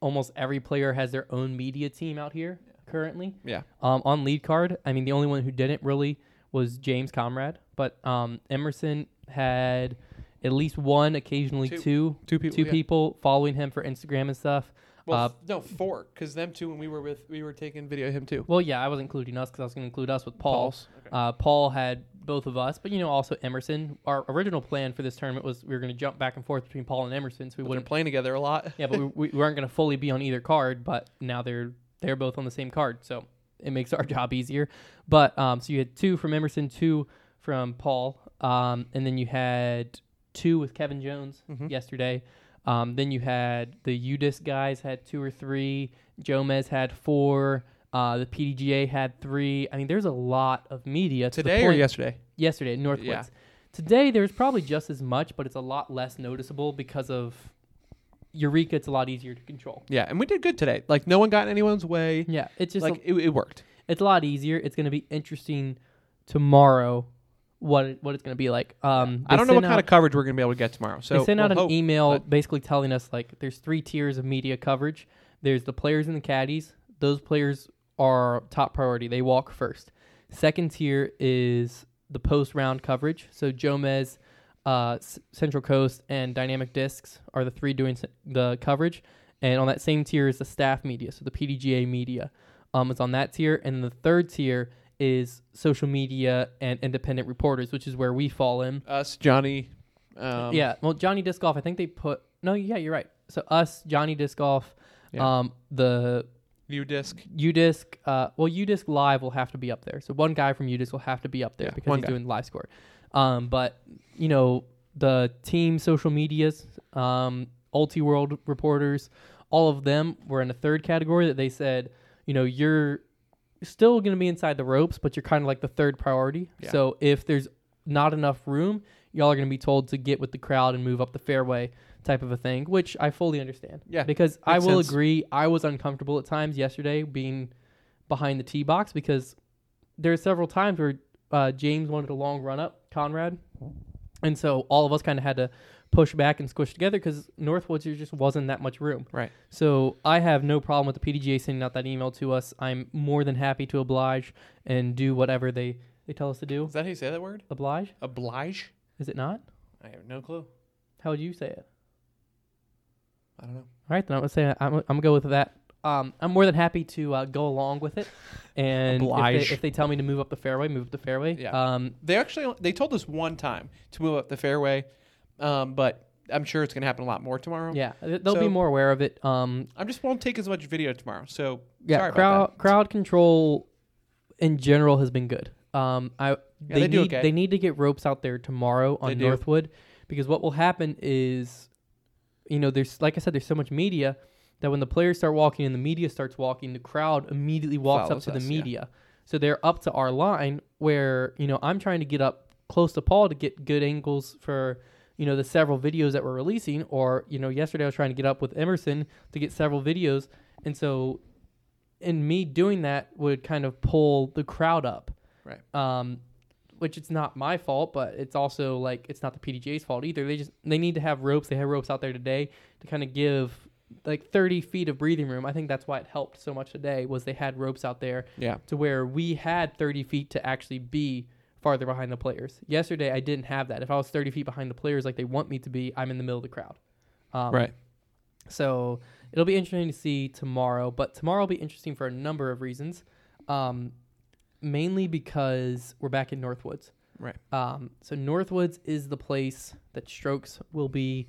almost every player has their own media team out here currently Yeah. um, on lead card, I mean, the only one who didn't really was James Conrad, but um, Emerson had at least one, occasionally Two. two, Two people. two yeah. people following him for Instagram and stuff. Well, uh, no, four, because them two when we were with we were taking video of him too. Well, yeah, I was including us because I was going to include us with Paul. Paul's. Okay. Uh, Paul had both of us, but you know, also Emerson. Our original plan for this tournament was we were going to jump back and forth between Paul and Emerson, so we But wouldn't. play together a lot. Yeah, but we, we weren't going to fully be on either card. But now they're they're both on the same card, so it makes our job easier. But um, so you had two from Emerson, two from Paul, um, and then you had two with Kevin Jones Mhm. yesterday. Um, then you had the UDisc guys had two or three. Jomez had four. Uh, the PDGA had three. I mean, there's a lot of media to the Today or yesterday? yesterday Northwoods. Yeah. Today there's probably just as much, but it's a lot less noticeable because of Eureka. It's a lot easier to control. Yeah, and we did good today. Like no one got in anyone's way. Yeah, it's just like a, it, it worked. it's a lot easier. It's going to be interesting tomorrow. What it, what it's going to be like. Um, I don't know what sent kind of coverage we're gonna be able to get tomorrow. So they sent out we'll an hope, email basically telling us like there's three tiers of media coverage. There's the players and the caddies. Those players are top priority. They walk first. Second tier is the post round coverage. So Jomez, uh, S- Central Coast, and Dynamic Discs are the three doing the coverage. And on that same tier is the staff media. So the PDGA media um, is on that tier. And the third tier is social media and independent reporters, which is where we fall in. us, Johnny, Um, yeah. Well, Johnny Disc Golf, I think they put. No, yeah, you're right. So us, Johnny Disc Golf, Yeah. um, the View disc. UDisc, uh, well, UDisc Live will have to be up there. So one guy from UDisc will have to be up there Yeah, because he's guy. doing live score. Um, but you know, the team social medias, um, Ultiworld reporters, all of them were in a third category that they said, you know, you're still going to be inside the ropes, but you're kind of like the third priority. Yeah. So if there's not enough room, y'all are going to be told to get with the crowd and move up the fairway type of a thing, which I fully understand. Yeah, Because I will sense. agree, I was uncomfortable at times yesterday being behind the tee box because there are several times where uh, James wanted a long run up, Conrad, and so all of us kind of had to push back and squish together because Northwoods there just wasn't that much room. Right. So I have no problem with the PDGA sending out that email to us. I'm more than happy to oblige and do whatever they they tell us to do. Is that how you say that word? Oblige? Oblige? Is it not? I have no clue. How would you say it? I don't know. All right, then I'm gonna say I'm, I'm gonna go with that. Um, I'm more than happy to uh, go along with it, and if they, if they tell me to move up the fairway, move up the fairway. Yeah. Um, They actually they told us one time to move up the fairway, um, but I'm sure it's going to happen a lot more tomorrow. yeah, they'll be more aware of it. Um, I just won't take as much video tomorrow. So yeah, crowd crowd control in general has been good. Um, I Yeah, they, they need okay. they need to get ropes out there tomorrow on. Northwood because what will happen is, you know, there's like I said, there's so much media that when the players start walking and the media starts walking, the crowd immediately walks Follows up to us, the yeah. media. So they're up to our line where you know I'm trying to get up close to Paul to get good angles for you know the several videos that we're releasing or you know yesterday I was trying to get up with Emerson to get several videos and so in me doing that would kind of pull the crowd up Right. um which it's not my fault but it's also like it's not the PDGA's fault either they just they need to have ropes they have ropes out there today to kind of give like 30 feet of breathing room I think that's why it helped so much today was they had ropes out there. Yeah. to where we had 30 feet to actually be farther behind the players. Yesterday, I didn't have that. If I was 30 feet behind the players like they want me to be, I'm in the middle of the crowd. Um, right. So it'll be interesting to see tomorrow, but tomorrow will be interesting for a number of reasons. Um, mainly because we're back in Northwoods. Right. Um, so Northwoods is the place that strokes will be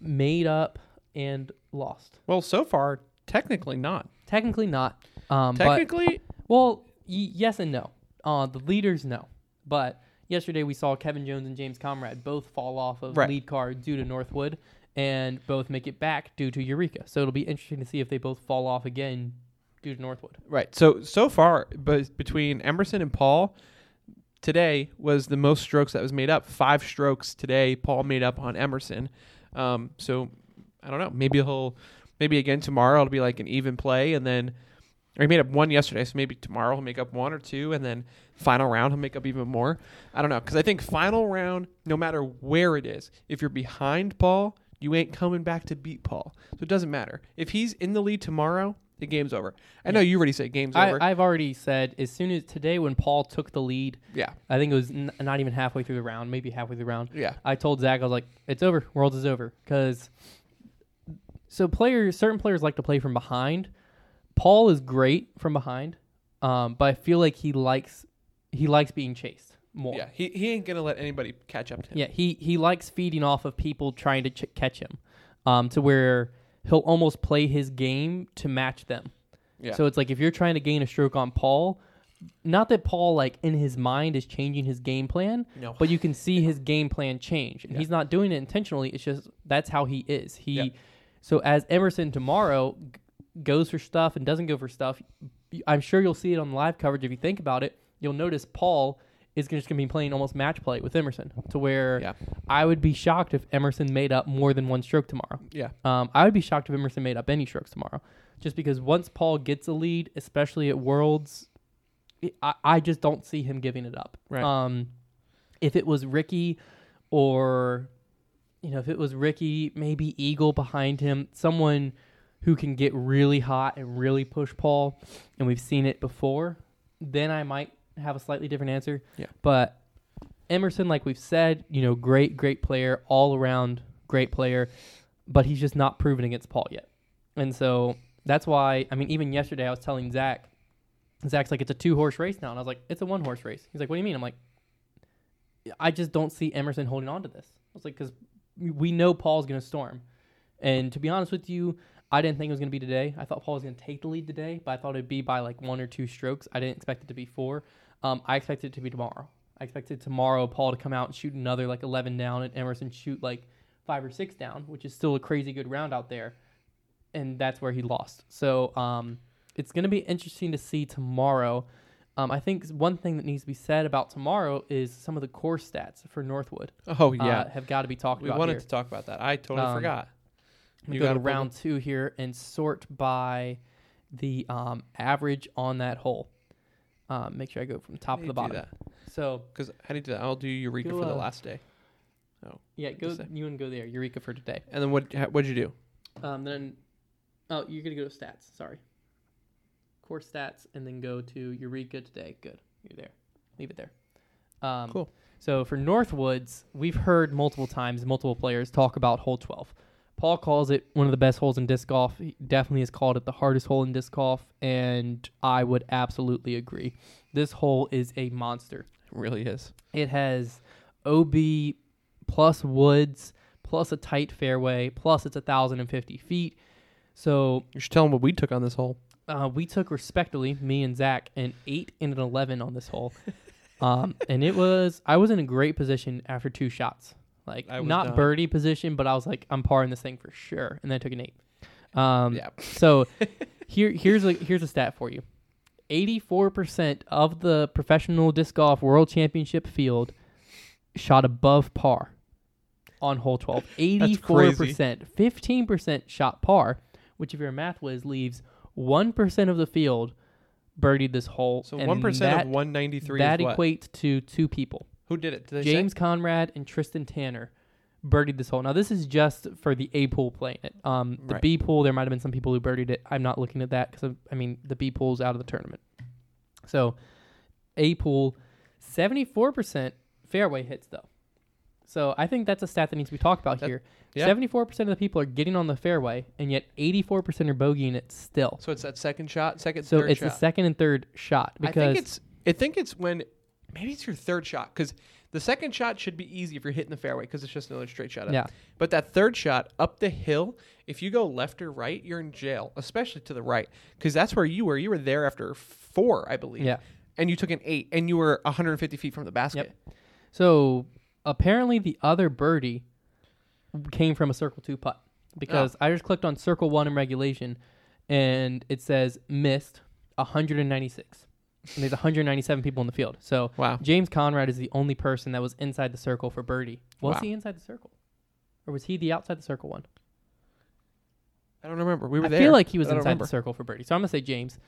made up and lost. Well, so far technically not. Technically not. Um, but Technically, Well, y- yes and no. Uh, the leaders, no. But yesterday we saw Kevin Jones and James Conrad both fall off of Right. lead card due to Northwood and both make it back due to Eureka. So it'll be interesting to see if they both fall off again due to Northwood. right. So so far, but between Emerson and Paul, today was the most strokes that was made up. Five strokes today. Paul made up on Emerson. Um, so I don't know. Maybe he'll maybe again tomorrow it'll be like an even play, and then or he made up one yesterday, so maybe tomorrow he'll make up one or two, and then final round he'll make up even more. I don't know because I think final round, no matter where it is, if you're behind Paul, you ain't coming back to beat Paul. So it doesn't matter if he's in the lead tomorrow. The game's over. I know you already said game's over. I, I've already said as soon as today when Paul took the lead, yeah, I think it was n- not even halfway through the round, maybe halfway through the round. yeah, I told Zach, I was like, "It's over. World is over." Because so players, certain players like to play from behind. Paul is great from behind, um, but I feel like he likes he likes being chased more. yeah. He he ain't gonna let anybody catch up to him. Yeah, he he likes feeding off of people trying to ch- catch him, um, to where he'll almost play his game to match them. Yeah. So it's like if you're trying to gain a stroke on Paul, not that Paul like in his mind is changing his game plan, No. but you can see his game plan change, and Yeah. he's not doing it intentionally. It's just that's how he is. He Yeah. so as Emerson tomorrow goes for stuff and doesn't go for stuff, I'm sure you'll see it on the live coverage. If you think about it, you'll notice Paul is just going to be playing almost match play with Emerson, to where Yeah. I would be shocked if Emerson made up more than one stroke tomorrow. Yeah. Um, I would be shocked if Emerson made up any strokes tomorrow, just because once Paul gets a lead, especially at Worlds, I, I just don't see him giving it up. Right. Um, if it was Ricky, or you know, if it was Ricky, maybe Eagle behind him, someone who can get really hot and really push Paul, and we've seen it before, then I might have a slightly different answer. Yeah. But Emerson, like we've said, you know, great, great player, all around great player, but he's just not proven against Paul yet. And so that's why, I mean, even yesterday I was telling Zach, Zach's like, it's a two horse race now. And I was like, it's a one horse race. He's like, what do you mean? I'm like, I just don't see Emerson holding on to this. I was like, because we know Paul's going to storm. And to be honest with you, I didn't think it was going to be today. I thought Paul was going to take the lead today, but I thought it'd be by like one or two strokes. I didn't expect it to be four. Um, I expected it to be tomorrow. I expected tomorrow Paul to come out and shoot another like 11 down and Emerson shoot like five or six down, which is still a crazy good round out there. And that's where he lost. So um, it's going to be interesting to see tomorrow. Um, I think one thing that needs to be said about tomorrow is some of the core stats for Northwood. Oh yeah, uh, have got to be talked we about wanted here. to talk about that. I totally Um, forgot. I'm You go to round two here and sort by the um, average on that hole. Um, make sure I go from top to the bottom. So Because how do you do that? I'll do Eureka Go, for the uh, last day. Oh, yeah, go. You to go there? Eureka for today. And then what? ha- What'd you do? Um, then, oh, you're gonna go to stats. Sorry. Course stats, and then go to Eureka today. Good, you're there. Leave it there. Um, Cool. So for Northwoods, we've heard multiple times, multiple players talk about hole 12. Paul calls it one of the best holes in disc golf. He definitely has called it the hardest hole in disc golf, and I would absolutely agree. This hole is a monster. It really is. It has OB plus woods plus a tight fairway plus it's a thousand and fifty feet. So You should tell them what we took on this hole. uh, we took respectively me and Zach an eight and an eleven on this hole, um, and it was I was in a great position after two shots, like I was not done. birdie position, but I was like I'm parring this thing for sure, and then I took an eight. Um, yeah. so here here's a here's a stat for you. 84% of the professional disc golf world championship field shot above par on hole 12. 84%. 15% shot par, which if you're a math whiz leaves 1% of the field birdied this hole. So and one percent that, of one ninety three. that is what? equates to two people. Who did it? Did they James Say? Conrad and Tristan Tanner birdied this hole. Now this is just for the A pool playing it. Um, the Right. B pool, there might have been some people who birdied it. I'm not looking at that because I mean the B pool's out of the tournament. So A pool, 74% fairway hits though. So I think that's a stat that needs to be talked about That- here. yeah. 74% of the people are getting on the fairway, and yet 84% are bogeying it still. So it's that second shot, second, So it's shot. the second and third shot I because think it's. I think it's when maybe it's your third shot because the second shot should be easy if you're hitting the fairway because it's just another straight shot. Up. yeah. But that third shot up the hill, if you go left or right, you're in jail, especially to the right, because that's where you were. You were there after four, I believe. Yeah. And you took an eight, and you were 150 feet from the basket. So apparently the other birdie came from a circle two putt because Oh. I just clicked on circle one in regulation and it says missed 196. And there's 197 people in the field. So Wow. James Conrad is the only person that was inside the circle for birdie. Was Wow. he inside the circle? Or was he the outside the circle one? I don't remember. We were I there. I feel like he was but I don't inside remember. the circle for birdie. So I'm going to say James.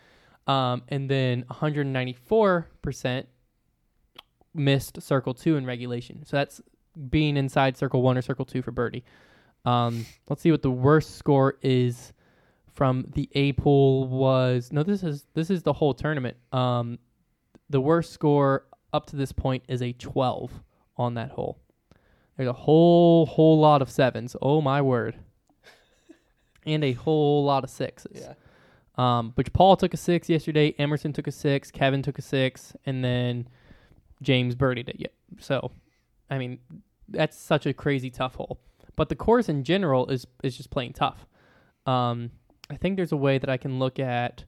Um, and then 194% missed circle two in regulation. So that's being inside circle one or circle two for birdie. Um, let's see what the worst score is from the A pool was. No, this is this is the whole tournament. Um, the worst score up to this point is a 12 on that hole. There's a whole whole lot of sevens. Oh my word. And a whole lot of sixes. Yeah. Um, which Paul took a six yesterday, Emerson took a six, Kevin took a six, and then James birdied it. Yeah. So, I mean, that's such a crazy tough hole. But the course in general is is just plain tough. Um, I think there's a way that I can look at.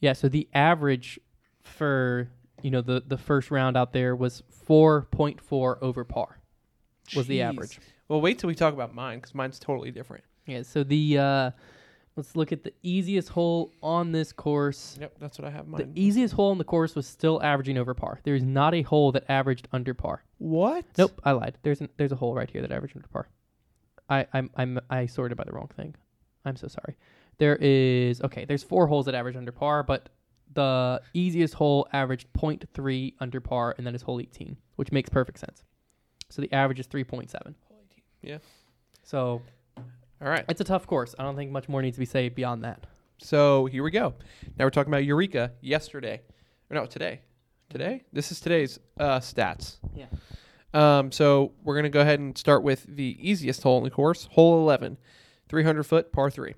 Yeah. So the average for you know the the first round out there was 4.4 over par was the average. Well, wait till we talk about mine because mine's totally different. Yeah. So the uh, let's look at the easiest hole on this course. Yep, that's what I have The easiest hole in the course was still averaging over par. There is not a hole that averaged under par. what? Nope, I lied. There's an, there's a hole right here that averaged under par. I I'm I'm I sorted by the wrong thing. I'm so sorry. There is okay. There's four holes that average under par, but the easiest hole averaged 0.3 under par, and that is hole 18, which makes perfect sense. So the average is 3.7. Yeah. So All right. it's a tough course. I don't think much more needs to be said beyond that. So here we go. Now we're talking about Eureka yesterday. Or no, today. Today? This is today's uh, stats. Yeah. Um, so we're going to go ahead and start with the easiest hole in the course, hole 11, 300 foot, par 3.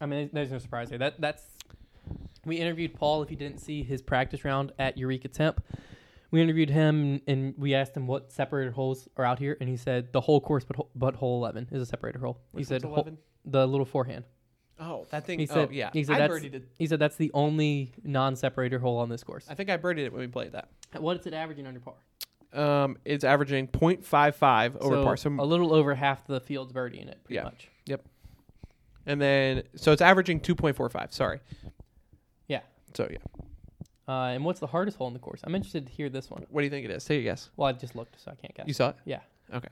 I mean, there's no surprise there. That that's we interviewed Paul. If you didn't see his practice round at Eureka Temp, we interviewed him and we asked him what separated holes are out here, and he said the whole course, but hole, but hole eleven is a separated hole. he said hole- 11? the little forehand. Oh, that thing. He oh, said- yeah. he said I that's- birdied it. He said that's the only non-separator hole on this course. I think I birdied it when we played that. What is it averaging under par? Um, it's averaging .55 over so par. So, a little over half the field's birdie in it, pretty Yeah. much. And then so it's averaging 2.45. Sorry. Yeah. So yeah. Uh, and what's the hardest hole in the course? I'm interested to hear this one. What do you think it is? Take a guess. Well, I just looked, so I can't guess. You saw it? Yeah. Okay.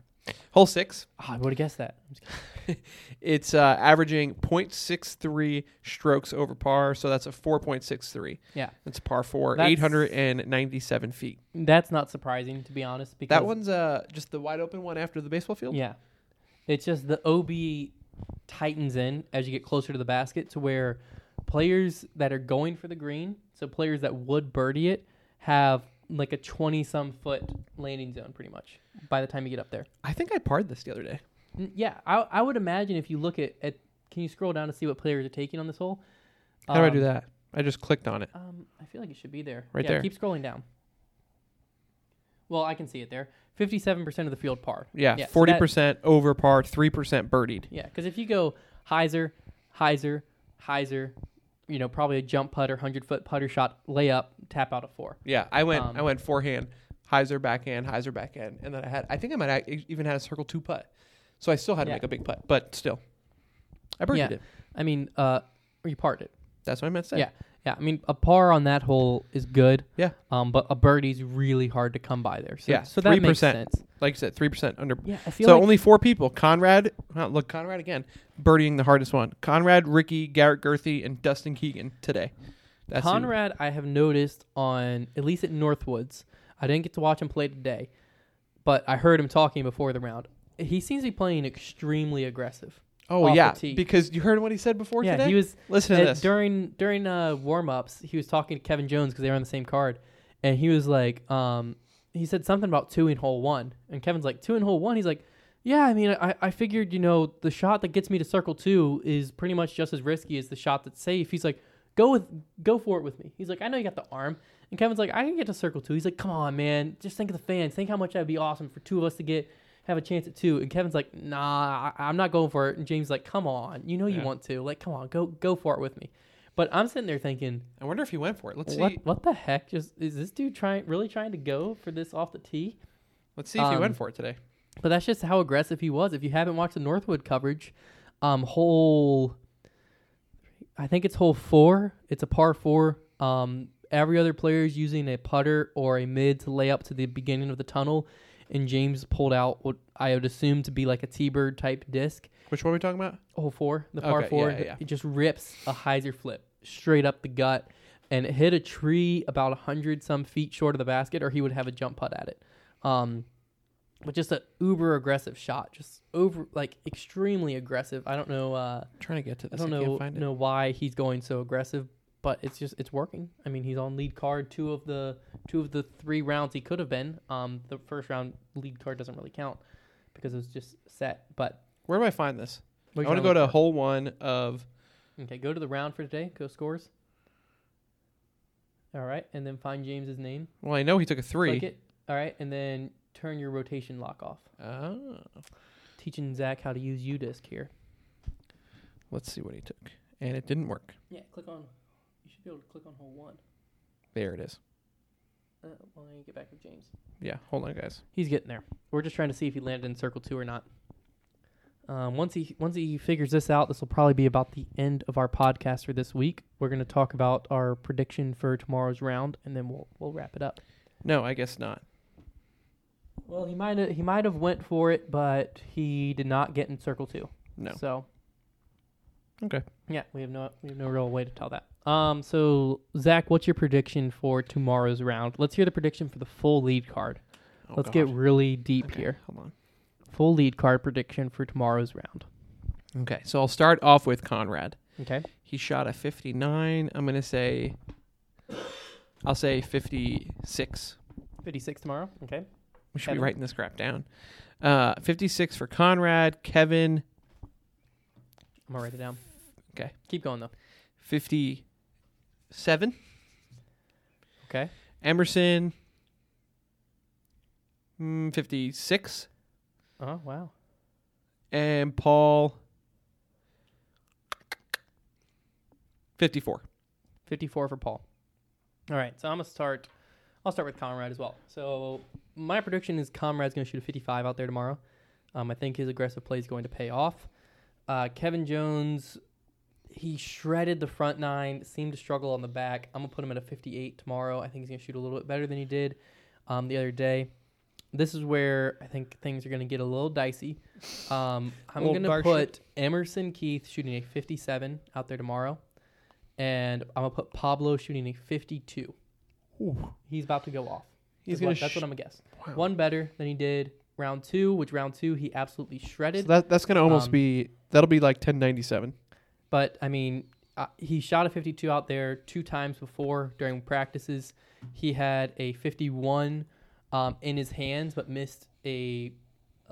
Hole six. Ah, I would have guessed that. I'm just kidding. It's uh, averaging .63 strokes over par, so that's a 4.63. Yeah. That's par four, That's- 897 feet. That's not surprising, to be honest. Because That one's uh just the wide open one after the baseball field. Yeah. It's just the OB tightens in as you get closer to the basket to where players that are going for the green, so players that would birdie it, have like a 20 some foot landing zone pretty much by the time you get up there. I think I parred this the other day. N- Yeah, I, I would imagine if you look at, at, can you scroll down to see what players are taking on this hole? How do I do Um, that? I just clicked on it. Um, I feel like it should be there. Right yeah, there. Keep scrolling down. Well, I can see it there. 57% of the field par. Yeah, yeah, so forty that- percent over par, three percent birdied. Yeah, because if you go hyzer, hyzer, hyzer, you know, probably a jump putter, hundred foot putter shot, layup, tap out a four. Yeah, I went Um, I went forehand, hyzer backhand, hyzer backhand, and then I had I think I might ac- even had a circle two putt, so I still had to Yeah. make a big putt, but still, I birdied Yeah. it. I mean, uh, or you parred it. That's what I meant to say. Yeah. Yeah, I mean, a par on that hole is good. Yeah. Um, but a birdie's really hard to come by there. So, Yeah, so that makes 3%. sense. like I said, three percent under. Yeah, I feel So like only four people. Conrad, uh, look, Conrad again, birdieing the hardest one. Conrad, Ricky, Garrett Gurthie, and Dustin Keegan today. That's who- Conrad, I have noticed on at least at Northwoods. I didn't get to watch him play today, but I heard him talking before the round. He seems to be playing extremely aggressive. Oh yeah, because you heard what he said before yeah, today. he was Listen to Uh, this. during during uh, warm ups, he was talking to Kevin Jones because they were on the same card, and he was like, um, he said something about two in hole one, and Kevin's like two in hole one. He's like, yeah, I mean, I, I figured you know the shot that gets me to circle two is pretty much just as risky as the shot that's safe. He's like, go with go for it with me. He's like, I know you got the arm, and Kevin's like, I can get to circle two. He's like, come on, man, just think of the fans. Think how much that'd be awesome for two of us to get have a chance at two. And Kevin's like, nah, I, I'm not going for it. And James like, come on, you know you Yeah. want to. Like, come on, go go for it with me. But I'm sitting there thinking, I wonder if he went for it. Let's what see. what the heck? Just is this dude trying really trying to go for this off the tee? Let's see if he Um, went for it today. But that's just how aggressive he was. If you haven't watched the Northwood coverage, um, hole, I think it's hole four. It's a par four. Um, every other player is using a putter or a mid to lay up to the beginning of the tunnel, and James pulled out what I would assume to be like a T-bird type disc. Which one are we talking about? Oh, four, the par Okay, four. yeah, yeah, yeah. It just rips a hyzer flip straight up the gut, and it hit a tree about a hundred some feet short of the basket, or he would have a jump putt at it. Um, but just a uber aggressive shot, just over like extremely aggressive. I don't know. Uh, trying to get to I this. don't I, can't know it. know why he's going so aggressive, but it's just it's working. I mean, he's on lead card two of the two of the three rounds he could have been. Um, the first round lead card doesn't really count because it was just set. But Where do I find this? I want to go to for? hole one of. Okay, go to the round for today. Go scores. All right, and then find James's name. Well, I know he took a three. Click it. All right, and then turn your rotation lock off. Oh. Teaching Zach how to use UDisc here. Let's see what he took, and it didn't work. Yeah, click on. You should be able to click on hole one. There it is. Uh, well, then you get back with James. Yeah, hold on, guys. He's getting there. We're just trying to see if he landed in circle two or not. Um, once he once he figures this out, this will probably be about the end of our podcast for this week. We're going to talk about our prediction for tomorrow's round, and then we'll we'll wrap it up. No, I guess not. Well, he might have he might have went for it, but he did not get in circle two. No. So Okay. yeah, we have no we have no real way to tell that. Um, so Zach, what's your prediction for tomorrow's round? Let's hear the prediction for the full lead card. Oh, Let's get really deep Okay, here. Hold on. Full lead card prediction for tomorrow's round. Okay, so I'll start off with Conrad. Okay. He shot a 59. I'm gonna say. I'll say 56. 56 tomorrow. Okay. We should Kevin? be writing this crap down. Uh, 56 for Conrad. Kevin, I'm gonna write it down. Okay. Keep going though. 57. Okay. Emerson, mm, 56. Oh wow. And Paul, 54. 54 for Paul. All right, so I'm gonna start. I'll start with Conrad as well. So my prediction is Conrad's gonna shoot a 55 out there tomorrow. Um, I think his aggressive play is going to pay off. Uh, Kevin Jones, he shredded the front nine, seemed to struggle on the back. I'm gonna put him at a 58 tomorrow. I think he's gonna shoot a little bit better than he did um, the other day. This is where I think things are gonna get a little dicey. Um, I'm gonna dark put Emerson Keith shooting a 57 out there tomorrow, and I'm gonna put Pablo shooting a 52. Ooh. He's about to go off. He's gonna. what- that's what I'm gonna guess. wow. One better than he did round two, which round two he absolutely So shredded. that that's gonna almost Um, be that'll be like 1097. But I mean, uh, he shot a 52 out there two times before during practices. He had a 51 um, in his hands, but missed a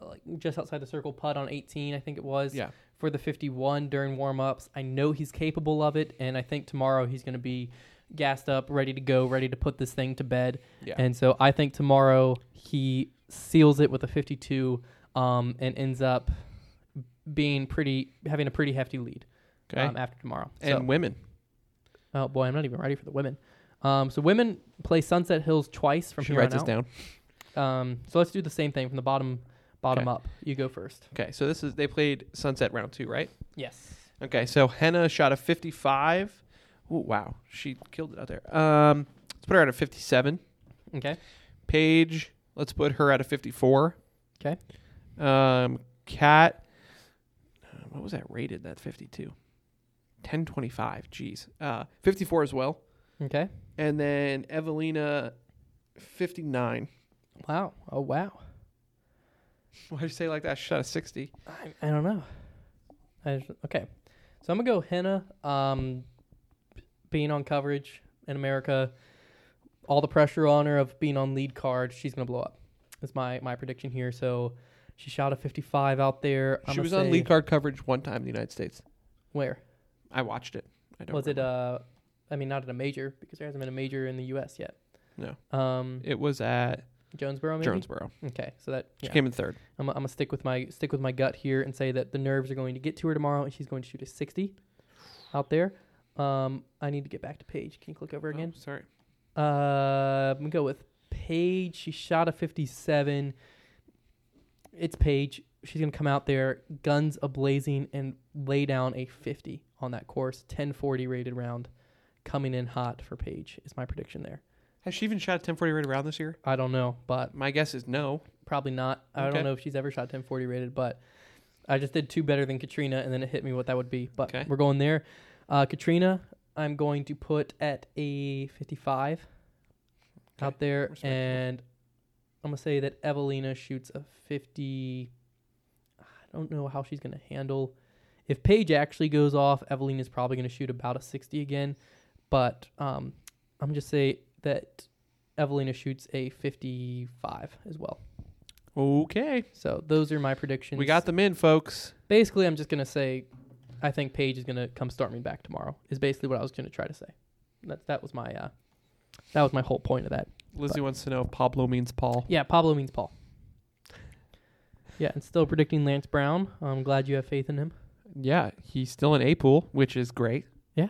uh, like just outside the circle putt on 18, I think it was. Yeah. For the 51 during warmups, I know he's capable of it, and I think tomorrow he's going to be gassed up, ready to go, ready to put this thing to bed. Yeah. And so I think tomorrow he seals it with a 52 um, and ends up being pretty having a pretty hefty lead okay. um, after tomorrow. and so, women. oh boy, I'm not even ready for the women. Um, so women play Sunset Hills twice from Should here writes on this out. down. Um, so let's do the same thing from the bottom bottom Okay. up. You go first. Okay, so this is they played Sunset round two, right? Yes. Okay, so Henna shot a 55. Ooh, wow, she killed it out there. Um, let's put her at a 57. Okay. Paige, let's put her at a 54. 'Kay. Um, Cat, uh, what was that rated? That 52. 1025. Jeez. Uh, 54 as well. Okay. And then Evelina, 59. Wow. Oh wow. Why'd you say like that? She shot a 60. I, I don't know. I just, okay. So I'm gonna go Henna. Um, being on coverage in America, all the pressure on her of being on lead card, she's gonna blow up. That's my my prediction here. So she shot a 55 out there. I'm she was on lead card coverage one time in the United States. Where I watched it. I don't was it? remember. Uh, I mean, not at a major because there hasn't been a major in the U.S. yet. No. Um, It was at Jonesboro, maybe. Jonesboro. Okay, so that She yeah. came in third. I'm, I'm gonna stick with my stick with my gut here and say that the nerves are going to get to her tomorrow, and she's going to shoot a 60 out there. Um, I need to get back to Paige. Can you click over again? Oh, sorry. Uh, I'm gonna go with Paige. She shot a 57. It's Paige. She's gonna come out there, guns ablazing, and lay down a 50 on that course. 1040 rated round, coming in hot for Paige is my prediction there. Has she even shot a 1040 rated round this year? I don't know, but My guess is no. probably not. I Okay. don't know if she's ever shot 1040 rated, but I just did two better than Catrina, and then it hit me what that would be. But Okay. we're going there. Uh, Catrina, I'm going to put at a 55 Okay. out there, Respectable. and I'm gonna say that Evelina shoots a 50. I don't know how she's gonna handle. If Paige actually goes off, Evelyn is probably gonna shoot about a 60 again, but um, I'm just say that Evelina shoots a 55 as well. Okay. So those are my predictions. We got them in, folks. Basically, I'm just gonna say, I think Paige is gonna come start me back tomorrow. Is basically what I was gonna try to say. That that was my uh, that was my whole point of that. Lizzie wants to know if Pablo means Paul. Yeah, Pablo means Paul. Yeah, and still predicting Lance Brown. I'm glad you have faith in him. Yeah, he's still in A pool, which is great. Yeah.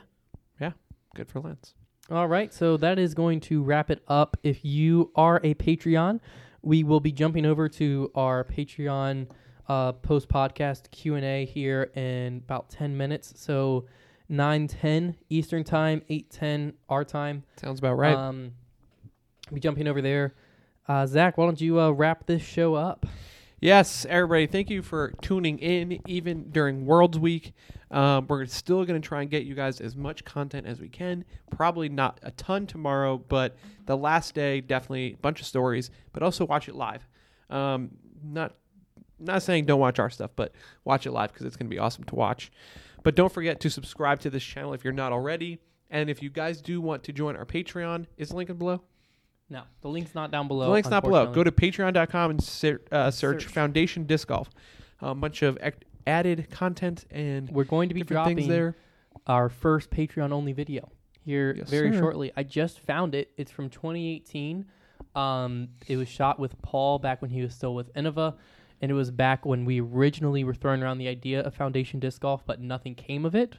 Yeah. Good for Lance. All right, so that is going to wrap it up. If you are a Patreon, we will be jumping over to our Patreon uh, post podcast Q and A here in about ten minutes. So nine ten Eastern time, eight ten our time. Sounds about right. Um, be jumping over there. Uh, Zach, why don't you uh, wrap this show up? Yes, everybody, thank you for tuning in, even during Worlds Week. Um, we're still going to try and get you guys as much content as we can. Probably not a ton tomorrow, but the last day, definitely a bunch of stories, but also watch it live. Um, not not saying don't watch our stuff, but watch it live because it's going to be awesome to watch. But don't forget to subscribe to this channel if you're not already. And if you guys do want to join our Patreon, is the link below? No, the link's not down below. The link's not below. Go to patreon.com and ser- uh, search, Search. Foundation Disc Golf. A bunch of added content and We're going to be different dropping things there. our first Patreon only video here Yes, very sir. shortly. I just found it. It's from 2018. Um, it was shot with Paul back when he was still with Innova, and it was back when we originally were throwing around the idea of foundation disc golf, but nothing came of it.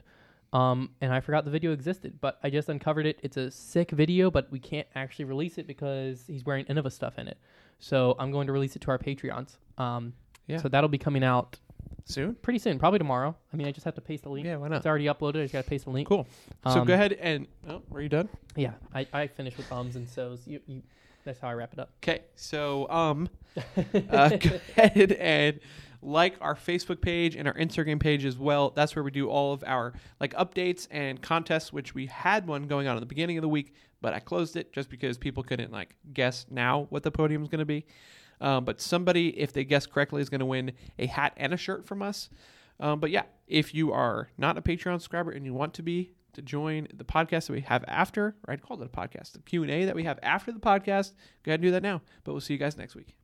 Um, and I forgot the video existed, but I just uncovered it. It's a sick video, but we can't actually release it because he's wearing Innova stuff in it. So I'm going to release it to our Patreons. Um, Yeah. So that'll be coming out Soon? pretty soon, probably tomorrow. I mean, I just have to paste the link. Yeah, why not? It's already uploaded. I just got to paste the link. Cool. so Um, go ahead and oh, were you done? Yeah, I, I finished with ums and so's. You, you, that's how I wrap it up. Okay. So um, uh, go ahead and like our Facebook page and our Instagram page as well. That's where we do all of our like updates and contests, which we had one going on at the beginning of the week, but I closed it just because people couldn't like guess now what the podium is going to be. Um, but somebody, if they guess correctly, is going to win a hat and a shirt from us. Um, but yeah, if you are not a Patreon subscriber and you want to be to join the podcast that we have after, or I'd it a podcast, the Q and A that we have after the podcast, go ahead and do that now. But we'll see you guys next week.